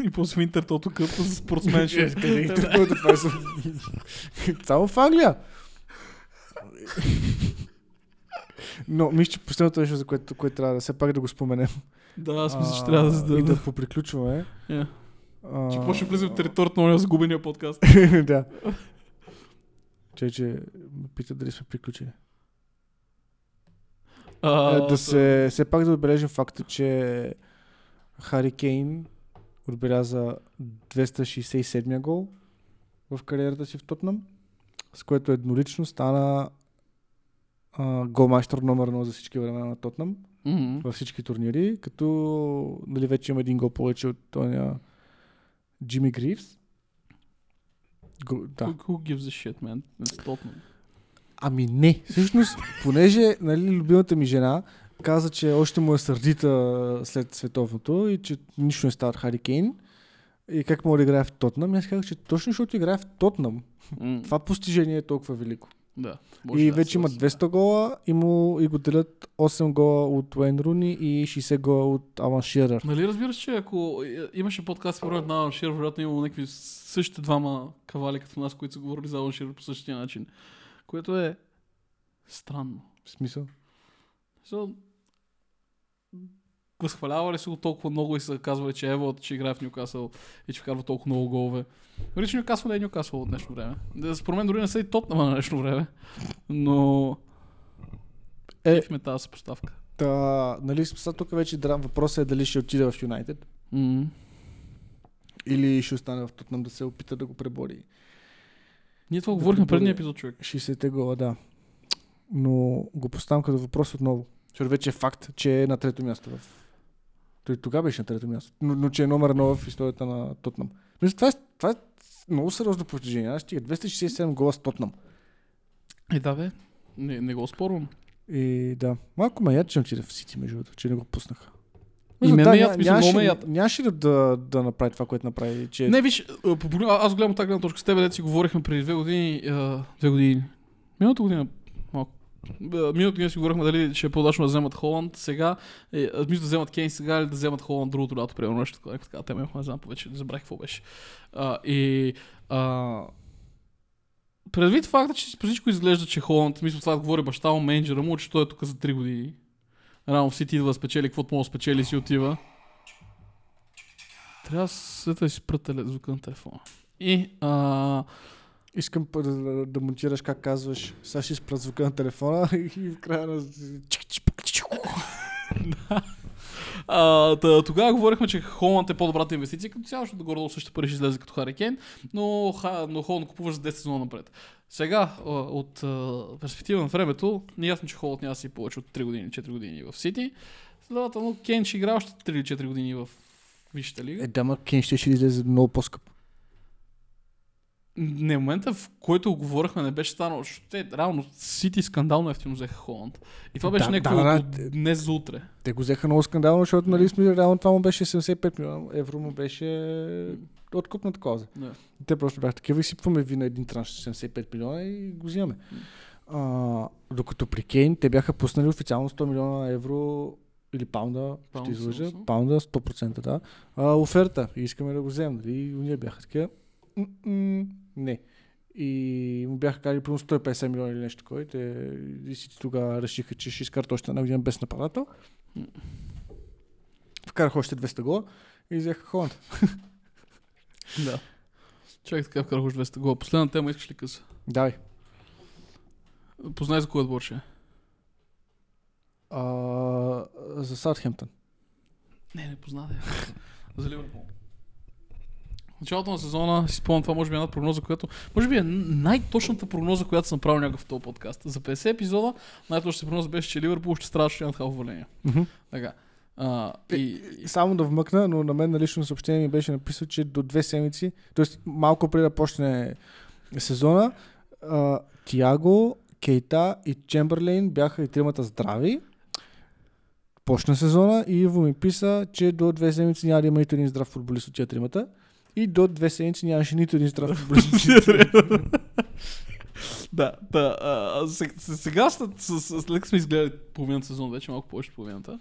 B: И после в Интертото къп за спортсменшип.
A: Къде ги търгуват? Това е съм- Само в Англия. Но мисля, че последното нещо, за което, което трябва да все пак да го споменем.
B: Да, аз мисля, че трябва да...
A: И
B: да,
A: поприключваме.
B: Я.
A: А,
B: Че почне влиза в територията на загубения подкаст.
A: да. Че, че ме питат дали сме приключили.
B: А,
A: Е, да се, все пак да отбележим факта, че Хари Кейн отбеляза 267 гол в кариерата си в Тотнам. с което еднолично стана голмайстър номер 1 за всички времена на Тотнам
B: Мгм.
A: във всички турнири, като нали, вече има един гол повече от тоня Джимми Гривс. Го, да.
B: Who, who gives a shit, man? It's Tottenham.
A: Ами не. Всъщност, понеже нали, любимата ми жена каза, че още му е сърдита след световното и че нищо не става Хари Кейн и как мога да играе в Тотнам, аз казах, че точно защото играе в Тотнам,
B: М,
A: това постижение е толкова велико.
B: Да.
A: и
B: може да
A: вече има
B: съглася.
A: 200 гола и, му, и го делят 8 гола от Уейн Руни и 60 гола от Алан Ширър.
B: Нали разбираш, че ако имаше подкаст по време на Алан Ширър, вероятно имало някакви същите двама кавали като нас, които са говорили за Алан Ширър по същия начин. Което е странно.
A: В смисъл?
B: So, възхвалявали се го толкова много и са казвали, че Ево, че играе в Ньюкасъл и че вкарва толкова много голове. Дори че Ньюкасъл не е Ньюкасъл от днешно време. Според мен дори не са и Тотнама на днешно време. Но...
A: Е.
B: Е, ме тази съпоставка.
A: Та, нали, сега тук вече драм, въпросът е дали ще отиде в Юнайтед
B: М.
A: или ще остане в Тотнам да се опита да го пребори.
B: Ние това
A: Да
B: говорихме предния епизод, човек.
A: 60-те гола, да. Но го поставям като въпрос отново. Защото вече е факт, че е на трето място в... Той тогава беше на трето място. Но, но че е номер едно в историята на Тотнам. Мисля, това е, това е много сериозно постижение. Аз стига 267 гола с Тотнам.
B: Е, да, бе. Не, не го спорвам.
A: И да, малко ме яд, че в Сити, между другото, че не го пуснаха.
B: И мен
A: да,
B: ме яд, мисля,
A: нямаше,
B: ме яд.
A: нямаше ли да, да направи това, което направи? Че...
B: Не, виж, аз гледам тази гледна точка с тебе, дето си говорихме преди две години, две години, миналата година, Миналата година си говорихме дали ще е по-удачно да вземат Холанд сега, е, мисля да вземат Кейн сега или да вземат Холанд другото лято, примерно нещо такова, така тема, не знам повече, забравих какво беше. А, и а, предвид факта, че по всичко изглежда, че Холанд, мисля това да говори баща му, менеджера му, че той е тук за 3 години. Рано в Сити идва да спечели, каквото може да спечели си отива. Трябва да си спра звука на телефона. И а,
A: Искам да, да, да монтираш как казваш, сега ще спра звука на телефона и в края на...
B: а, тогава говорихме, че Холанд е по-добрата инвестиция, като цяло, защото горе също пари ще излезе като Хари Кейн, но, ха, но Холанд купуваш за 10 сезона напред. Сега, от а, перспектива на времето, не е ясно, че Холанд няма си повече от 3 години, 4 години в Сити. Следователно, Кейн ще играе още 3 или 4 години в Висшата лига.
A: Е, да, ма Кен ще, ще излезе много по-скъп.
B: Не, момента в който го говорихме не беше станало, защото те реално Сити скандално ефтино взеха Холанд. И това беше
A: Да,
B: някакво
A: да,
B: от
A: да.
B: днес за утре.
A: Те го взеха много скандално, защото нали, сме, реално това му беше 75 милиона евро, му беше откупната коза.
B: Да.
A: Те просто бяха такива и сипваме ви на един транш 75 милиона и го взимаме. А, докато при Кейн те бяха пуснали официално 100 милиона евро или паунда,
B: Паунд,
A: ще излъжа, паунда 100% да, а, оферта искаме да го вземем. Нали? И ние бяха такива, «М-м, не. И му бяха казали примерно 150 милиона или нещо такова. и Те и си тогава решиха, че ще изкарат още една година без нападател. Вкараха още 200 гола и взеха Холанд.
B: Да. Чакай така вкарах още 200 гола. Последна тема искаш ли къса?
A: Давай.
B: Познай за кой отбор ще е.
A: За Саутхемптън.
B: Не, не познавай. за Ливърпул. Началото на сезона си спомням това, може би е една прогноза, която... Може би е най-точната прогноза, която съм направил някакъв в този подкаст. За 50 епизода най-точната прогноза беше, че Ливърпул ще страда, ще халф валения. Така. А, и,
A: И само да вмъкна, но на мен на лично съобщение ми беше написал, че до две седмици, т.е. малко преди да почне сезона, а, Тиаго, Кейта и Чемберлейн бяха и тримата здрави. Почна сезона и Иво ми писа, че до две седмици няма да има нито един здрав футболист от тия тримата. И до две седмици нямаше нито един здрав футболист от тия тримата.
B: Да, да. А, сега, след, с, с, след сме изгледали половината сезон, вече малко повече половината,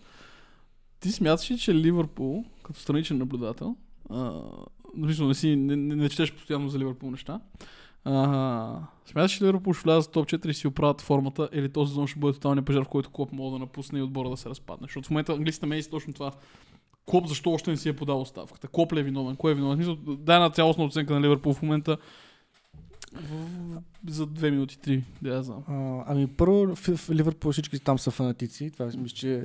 B: ти смяташ ли, че Ливърпул, като страничен наблюдател, а, не, си, не, не, не четеш постоянно за Ливърпул неща, а, смяташ, че Ливърпул ще влязат в топ 4 и си оправят формата или този сезон ще бъде тоталния пожар, в който Клоп мога да напусне и отбора да се разпадне? Защото в момента английските медии точно това. Клоп защо още не си е подал оставката? Клоп ли е виновен? Кой е виновен? В Смисъл, дай една цялостна оценка на Ливърпул в момента за две минути, три, да я знам.
A: А, ами първо в, в Ливърпул всички там са фанатици, това мисля, че е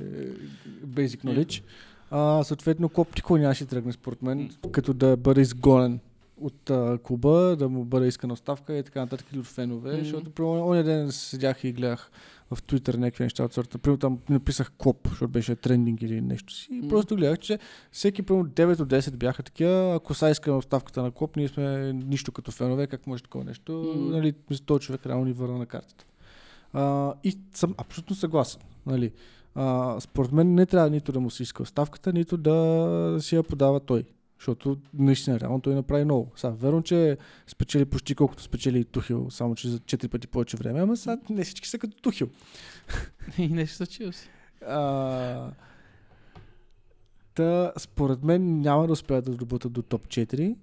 A: basic knowledge. А, съответно, Клоп никой нямаше тръгне според мен, като да бъде изгонен от а, клуба да му бъде искана оставка и така нататък или от фенове,
B: Мгм.
A: защото оня ден седях и гледах в Twitter някакви неща от сорта. Примерно там написах клоп, защото беше трендинг или нещо си. И
B: Мгм.
A: просто гледах, че всеки примерно 9 от 10 бяха такива. Ако са искаме оставката на клоп, ние сме нищо като фенове, как може такова нещо.
B: Мгм.
A: Нали, този човек реално ни върна на картата. А, и съм абсолютно съгласен. Нали. А, според мен не трябва нито да му се иска оставката, нито да си я подава той. Защото наистина, реално той направи много. Сега, верно, че спечели почти колкото спечели и Тухил, само че за 4 пъти повече време, ама сега не всички са като Тухил.
B: И нещо за Челси.
A: А, та, според мен няма да успеят да добутат до топ 4,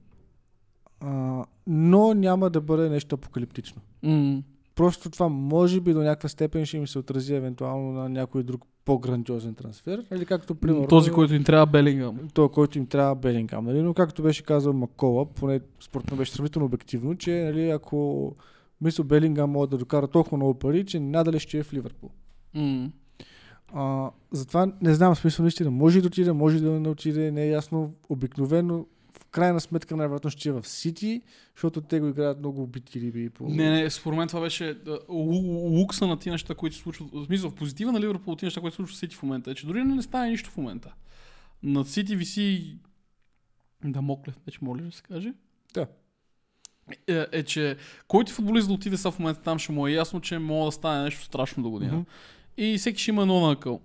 A: а, но няма да бъде нещо апокалиптично.
B: М.
A: Просто това може би до някаква степен ще им се отрази евентуално на някой друг по-грандиозен трансфер. Или както примерно...
B: Този, който им трябва Белингъм.
A: той, който им трябва Белингам. Нали? Но както беше казал Макола, поне мен беше сравнително обективно, че нали, ако мисля Белингам може да докара толкова много пари, че надали ще е в Ливърпул.
B: М.
A: А, затова не знам, смисъл наистина, може да отиде, може да не отиде, не е ясно. Обикновено в крайна сметка най-вероятно ще е в Сити, защото те го играят много убити риби. По...
B: Не, не, според мен това беше лукса на тия неща, които се случват. В смисъл, в позитива на Ливърпул, тия неща, които се случват в Сити в момента, е, че дори не стане нищо в момента. Над Сити виси да моклев, вече моля да се каже.
A: Да.
B: Е, е, че който футболист да отиде са в момента там, ще му е ясно, че мога да стане нещо страшно до година.
A: Мгм.
B: И всеки ще има едно на акъл.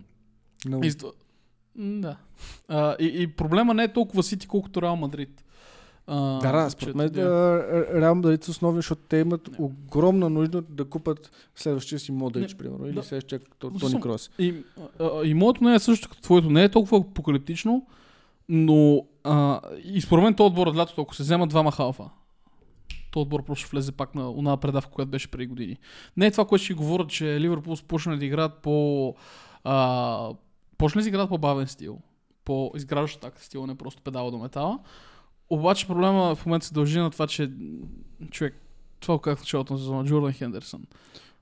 A: Много.
B: И, затова- М, да. А, и, и проблема не е толкова Сити, колкото Реал Мадрид. А,
A: Да, да, според мен. Реал Мадрид са основни, защото те имат огромна нужда да купат следващия си Модрич,
B: Не,
A: примерно, или
B: да.
A: следващия като Тони
B: съм-
A: Крос.
B: И, а, и моето не е също като твоето. Не е толкова апокалиптично, но а, и според мен този отбор от лятото, ако се вземат двама халфа, този отбор просто ще влезе пак на една предавка, която беше преди години. Не е това, което ще говорят, че Ливърпул почна да играят по... А, почна да играят по бавен стил. По изграждащ так стил, не просто педала до метала. Обаче проблема в момента се дължи на това, че човек, това как в началото на сезона, Джордан Хендерсън,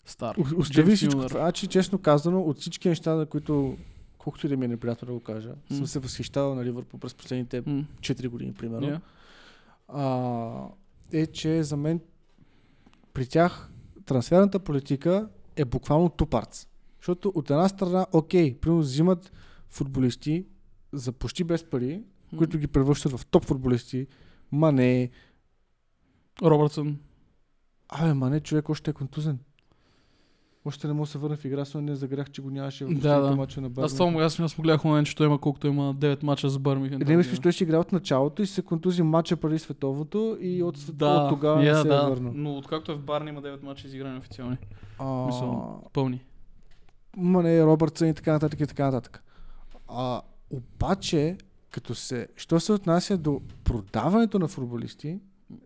B: стар.
A: Остави всичко това. Значи, честно казано, от всички неща, на които, колкото и да ми е неприятно да го кажа,
B: М.
A: съм се възхищавал на Ливърпул през последните
B: М,
A: 4 години, примерно.
B: yeah.
A: а, е, че за мен при тях трансферната политика е буквално тупарц. Защото от една страна, окей, примерно взимат футболисти за почти без пари,
B: М.
A: които ги превръщат в топ футболисти. Мане,
B: Робъртсън.
A: абе, Мане, човек още е контузен. Още не може да се върне в игра, само не загрях, че го нямаше в
B: Да, да.
A: мача на
B: Аз
A: Барни.
B: това му, аз, аз му гледах момент, че той има колкото има 9 мача за Бърмихен.
A: Не мислиш, той ще играе от началото и се контузи матча преди световното и от,
B: да,
A: от тогава
B: я,
A: не се
B: да,
A: е върнал.
B: Но откакто е в Барни има 9 мача изиграни официални.
A: А,
B: Мисъл, Пълни.
A: Мане, Робъртсън и така нататък и така нататък. А, обаче, като се, що се отнася до продаването на футболисти,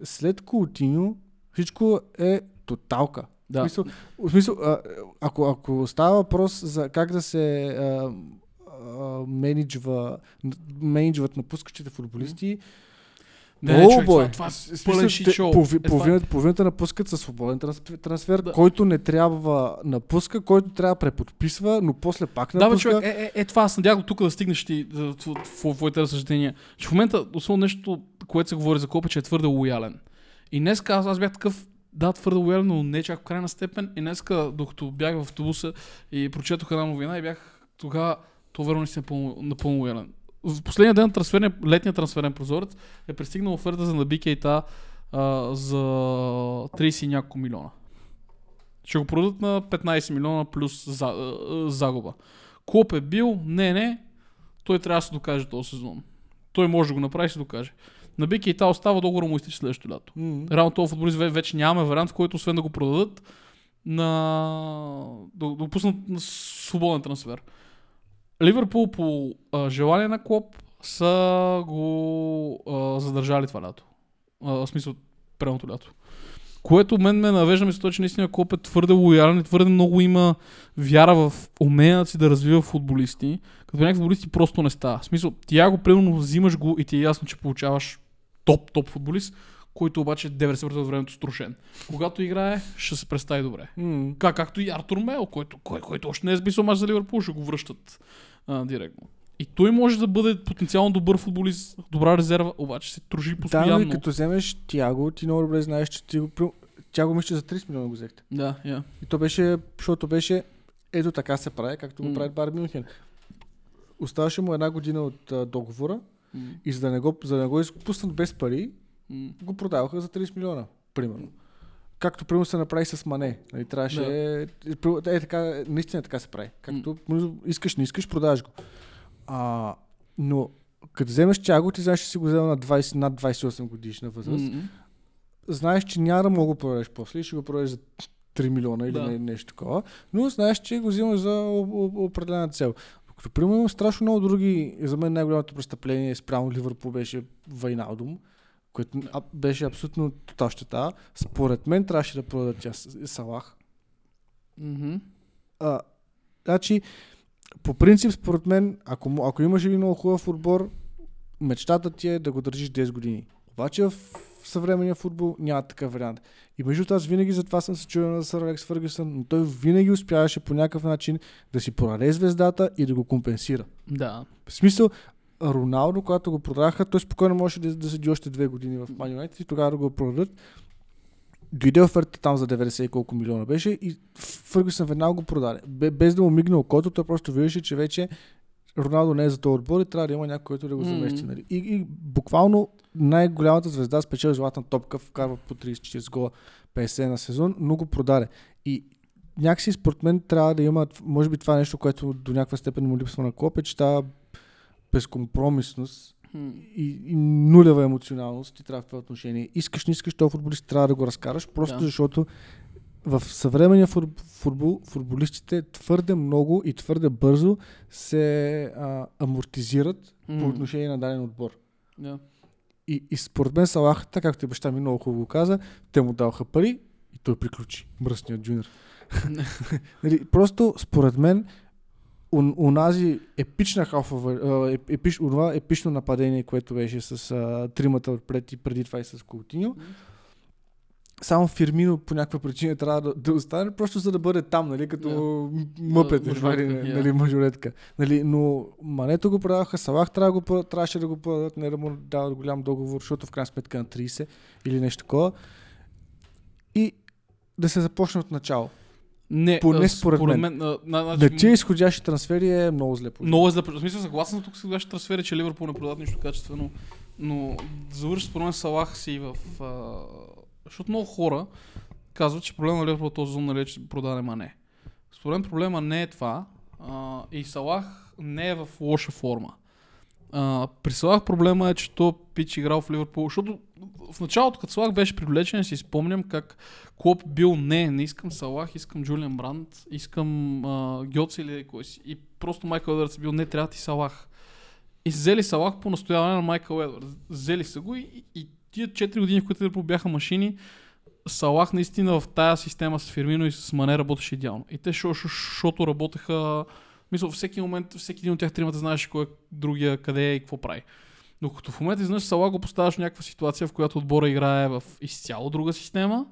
A: след Култиньо всичко е тоталка.
B: Да.
A: В смисъл, в смисъл а, ако, ако става въпрос за как да се а, а, менеджва, менеджват напускащите футболисти,
B: Не, не,
A: О,
B: човек,
A: бой.
B: това, това е пълен
A: смисъл,
B: шит
A: те-
B: шоу.
A: полови-
B: Е, това е-
A: половината, половината напускат със свободен трансфер,
B: Да.
A: който не трябва напуска, който трябва да преподписва, но после пак
B: Да, бе,
A: напуска.
B: човек, е, е, е, това аз надях тук да стигнеш ти в твоите разсъждения. Че в момента, основно нещо, което се говори за Копа, че е твърде лоялен. И днес аз, аз бях такъв, да, твърде лоялен, но не чак в крайна степен. И днеска, докато бях в автобуса и прочетох една новина и бях тогава, то верно наистина напълно, напълно лоялен. В последния ден на трансферния, летния трансферен прозорец е пристигнал оферта за Наби Кейта а, за 30 и няколко милиона. Ще го продадат на 15 милиона плюс за, а, загуба. Клоп е бил, не, не, той трябва да се докаже този сезон. Той може да го направи и се докаже. На Би Кейта остава договора му изтича следващото лято.
A: М.
B: Реално този футболист ве- вече нямаме вариант, в който освен да го продадат на... да, да го пуснат на свободен трансфер. Ливърпул по а, желание на Клоп са го а, задържали това лято. А, в смисъл, предното лято. Което мен ме навежда мисля, че наистина Клоп е твърде лоялен и твърде много има вяра в умението си да развива футболисти, като някакви футболисти просто не става. В смисъл, тя го примерно взимаш го и ти е ясно, че получаваш топ, топ футболист, който обаче 90% от времето струшен. Когато играе, ще се представи добре.
A: М.
B: Как, както и Артур Мел, който, кой, който още не е сбисал мач за Ливърпул, ще го връщат а, директно. И той може да бъде потенциално добър футболист, добра резерва, обаче се тружи
A: Да,
B: постоянно.
A: но и като вземеш Тяго, ти много добре знаеш, че ти го... Тяго мисля, че за 30 милиона го взехте.
B: Да, я.
A: И то беше, защото беше, ето така се прави, както го
B: М.
A: прави Бар Мюнхен. Оставаше му една година от а, договора
B: М,
A: и за да не го, за да не го изпуснат без пари,
B: м.
A: го продаваха за 30 милиона, примерно. Както примерно се направи с Мане. Нали, трябваше. Е, е, така, наистина така се прави. Както м. искаш, не искаш, продаваш го. А, но като вземеш тяго, ти знаеш, че си го взел на 20, над 28 годишна възраст.
B: М,
A: Знаеш, че няма да мога да го продадеш после и ще го продадеш за 3 милиона или
B: Да.
A: не, нещо такова. Но знаеш, че го взимаш за определена цел. Докато, примерно, страшно много други. За мен най-голямото престъпление спрямо Ливърпул беше Вайналдум, което беше абсолютно щета. Според мен трябваше да продадат Салах.
B: мгм.
A: А, значи, по принцип, според мен, ако, ако имаш един много хубав отбор, мечтата ти е да го държиш 10 години. Обаче в съвременния футбол няма такъв вариант. И между това, аз винаги за това съм се чудил на сър Алекс Фъргюсън, но той винаги успяваше по някакъв начин да си продаде звездата и да го компенсира.
B: Да.
A: В смисъл, Роналдо, когато го продаха, той спокойно можеше да, да седи още две години в Man United и тогава да го продадат. Дойде оферта там за 90 и колко милиона беше и Фъргюсън веднага го продаде. Бе- Без да му мигне окото, той просто виждаше, че вече Роналдо не е за този отбор и трябва да има някой, който да го замести. Нали? И, и буквално най-голямата звезда спечели златна топка, вкарва по 30-40 гола 50 на сезон, но го продаде. И някакси според мен трябва да има, може би това е нещо, което до някаква степен му липсва на Клоп, е, че тази безкомпромисност и, и нулева емоционалност ти трябва в това отношение. Искаш, не искаш, този футболист трябва да го разкараш, просто
B: Да.
A: защото в съвременния футбол, футбол футболистите твърде много и твърде бързо се а, амортизират по
B: м.
A: отношение на даден отбор.
B: Да.
A: И, и според мен Салах, така както и баща ми много хубаво го каза, те му даваха пари и той приключи. Мръсният джуниор. нали, просто според мен он, онази епична халфова, а, еп- епич, онова епично нападение, което беше с а, тримата отпред и преди това и с Коутиньо, само Фирмино по някаква причина трябва да, да остане, просто за да бъде там, нали, като
B: Да.
A: мъпет,
B: Да,
A: едва ли,
B: мажоретка,
A: не,
B: я.
A: нали, мажоретка. Нали, но Мането го продаваха, Салах трябва да го, трябваше да го продадат, не да му дават голям договор, защото в крайна сметка е на 30 или нещо такова. И да се започне от начало.
B: Не,
A: Поне
B: а,
A: според мен.
B: а, на, значи,
A: Да тия изходящи трансфери е много зле. положение.
B: Много е зле. В смисъл, съгласен съм тук с следващите трансфери, че Ливърпул не продават нищо качествено. Но завърши според мен Салах си в... А... Защото много хора казват, че проблема на Ливърпул този сезон нали, е, че продаде Мане. Според мен проблема не е това. А, и Салах не е в лоша форма. А, при Салах проблема е, че то пич играл в Ливърпул, защото в началото, като Салах беше привлечен, си спомням как Клоп бил не, не искам Салах, искам Джулиан Бранд, искам а, Гьоц или кой си. И просто Майкъл Едвардс е бил не, трябва ти Салах. И взели Салах по настояване на Майкъл Едвардс. Взели са го и, и тия 4 години, в които Ливърпул бяха машини, Салах наистина в тая система с Фирмино и с Мане работеше идеално. И те, шо- шо- защото работеха... Мисля, всеки момент, всеки един от тях тримата знаеше кой е другия, къде е и какво прави. Но като в момента изведнъж Сала го поставяш в някаква ситуация, в която отбора играе в изцяло друга система,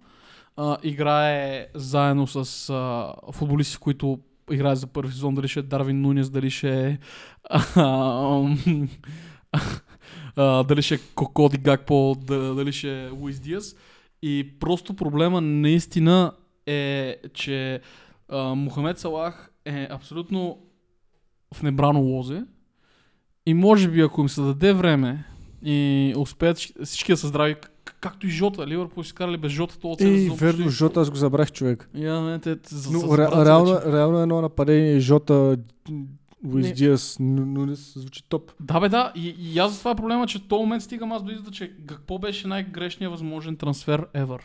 B: а, играе заедно с а, футболисти, които играят за първи сезон, дали ще е Дарвин Нунес, дали ще е дали ще е Кокоди Гакпо, да- дали ще е Луис Диас. И просто проблема наистина е, че а, Мохамед Салах е абсолютно в небрано лозе. И може би, ако им се даде време и успеят всички да са здрави, както и Жота, Ливърпул си карали без Жота, то целия
A: Ей, верно, Жота, аз го забрах човек.
B: Я, не, те, за,
A: Но
B: за,
A: ре, реално, реално едно нападение Жота, Луис
B: Не.
A: Диас, Нунес, звучи топ.
B: Да, бе, да. И, и аз за това е проблема, че в този момент стигам аз до извода, че какво беше най-грешният възможен трансфер ever.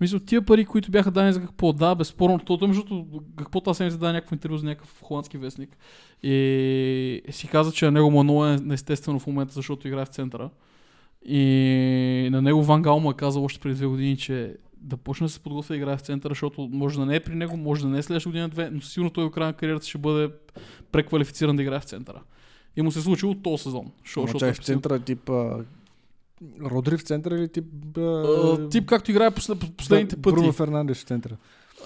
B: В смисъл, тия пари, които бяха дадени за какво, да, безспорно, то, то защото какво тази седмица даде някакво интервю за някакъв холандски вестник и си каза, че на него му е много неестествено в момента, защото играе в центъра. И на него Ван Гал му е казал още преди две години, че да почне да се подготвя да играе в центъра, защото може да не е при него, може да не е следващата година две, но сигурно той до края на кариерата ще бъде преквалифициран да играе в центъра. И му се е случило този сезон. Шо,
A: Ама чай
B: е
A: в центъра тип... Родри в центъра или тип... А,
B: тип както играе послед, последните
A: да,
B: пъти.
A: Бруно Фернандеш в центъра.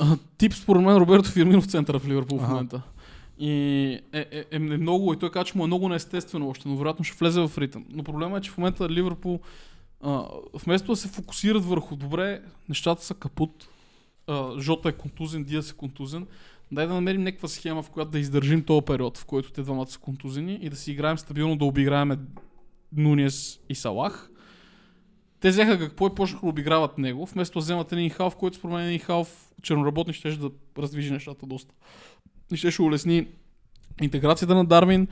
B: А, тип според мен Роберто Фирмино в центъра в Ливърпул в момента. И е, е, е, е много, и той каза, че му е много неестествено още, но вероятно ще влезе в ритъм. Но проблема е, че в момента Ливърпул, а, вместо да се фокусират върху добре, нещата са капут. А, Жота е контузен, Диас е контузен. Дай да намерим някаква схема, в която да издържим този период, в който те двамата са контузени и да си играем стабилно, да обиграем Нуниес и Салах. Те взеха какво и почнаха да обиграват него, вместо да вземат един халф, който според мен един халф черноработник ще да раздвижи нещата доста. И ще, ще улесни интеграцията на Дарвин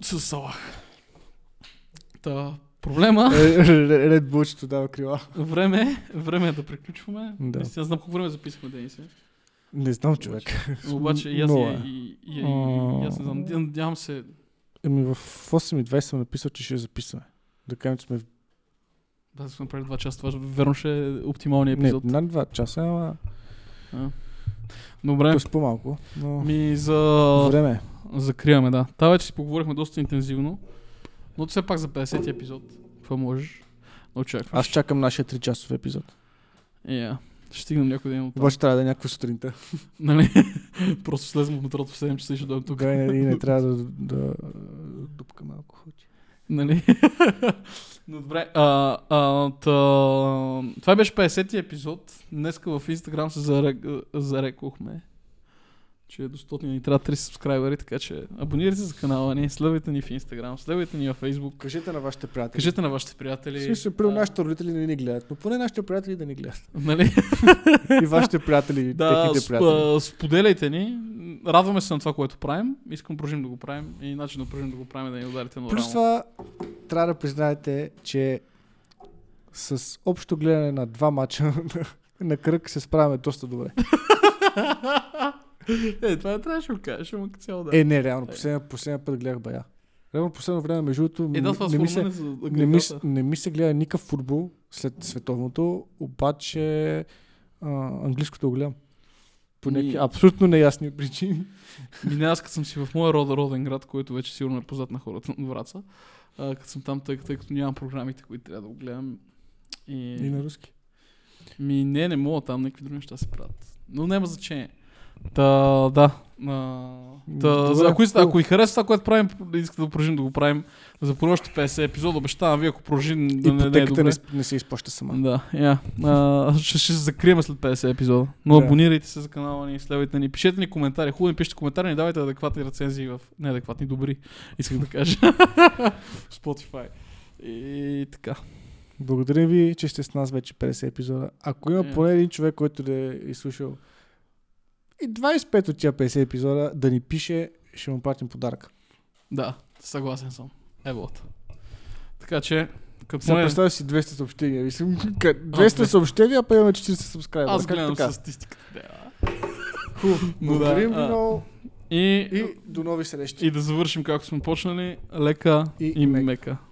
B: с Салах. Та, проблема,
A: Ред Булчето дава крила.
B: време, е- време е да приключваме.
A: Да.
B: Наистина знам колко време записахме, Денисе.
A: Не знам, човек.
B: Обаче и аз, и,
A: е.
B: и, и, и, аз не знам, надявам се,
A: Еми в 8.20 съм написал, че ще записваме. Да кажем, че сме в...
B: да сме направили два часа, това верно ще е оптималният
A: Не,
B: епизод.
A: над 2 часа, ама
B: А. Добре,
A: доста по-малко. Но
B: ми за...
A: време е.
B: Закриваме, да. Та вече си поговорихме доста интензивно, но все пак за 50 епизод. Какво можеш? Да очакваш.
A: Аз чакам нашия 3 часов епизод.
B: Yeah. Ще стигнем някой ден от.
A: Обаче трябва да е някаква сутринта.
B: Нали? Просто слезем в метрото в 7 часа и ще дойдем тук.
A: Тогава и не трябва да, да дупка малко ходи.
B: Нали? Добре. А, а, та... Това беше 50-ти епизод. Днеска в Инстаграм се зарек... зарекохме, че до 100 ни трябва 3 субскрайбери, така че абонирайте се за канала ни, следвайте ни в Инстаграм, следвайте ни във Фейсбук.
A: Кажете на вашите приятели.
B: Кажете на вашите
A: В
B: приятели.
A: смисъл, при
B: а,
A: нашите родители не ни гледат, но поне нашите приятели да ни гледат.
B: Нали?
A: И вашите приятели,
B: да,
A: техните приятели.
B: споделяйте ни. Радваме се на това, което правим. Искам да продължим да го правим. И начин да продължим да го правим е да ни ударите на
A: Плюс това, трябва да признаете, че с общо гледане на два мача на, на кръг се справяме доста добре.
B: Е, това не трябваше да го кажеш, ама като цяло да.
A: Е, не, реално, последния, последния път гледах бая. Реално последно време, между другото,
B: Е, да,
A: не, ми се, не, ми, не ми се гледа никакъв футбол след световното, обаче а, английското го гледам. По някакви абсолютно неясни причини.
B: Ми аз като съм си в моя рода, роден град, който вече сигурно е познат на хората от Враца, а, като съм там, тъй, тъй като нямам програмите, които трябва да го гледам. И...
A: И на руски.
B: Ми не, не мога там, някакви други неща се правят. Но няма значение. Та, да. Та,
A: Добре,
B: ако, иска, ако и харесва това, което правим, искате да продължим да го правим за поне още 50 епизода, обещавам ви, ако продължим да не, не е добре.
A: не, се изплаща сама.
B: Да, я. А, ще, ще се закрием след 50 епизода. Но
A: Да.
B: абонирайте се за канала ни, следвайте ни, пишете ни коментари. Хубаво ни пишете коментари, ни давайте адекватни рецензии в... Не адекватни, добри, исках да кажа. Spotify. И така.
A: Благодарим ви, че сте с нас вече 50 епизода. Ако има
B: Е.
A: поне един човек, който да е изслушал и 25 от тия 50 епизода, да ни пише, ще му пратим подарък.
B: Да, съгласен съм. Еволата. Така че, като
A: Сега
B: поне...
A: представя си 200 съобщения. Мислим, ка-
B: А,
A: 200
B: две-
A: съобщения, а па имаме 40 субскрайбера.
B: Аз
A: Как
B: гледам
A: така?
B: статистиката. Да.
A: Хубаво.
B: Но да,
A: ви
B: а,
A: много
B: И,
A: и до нови срещи.
B: и да завършим както сме почнали. Лека
A: И
B: и,
A: мека.
B: мека.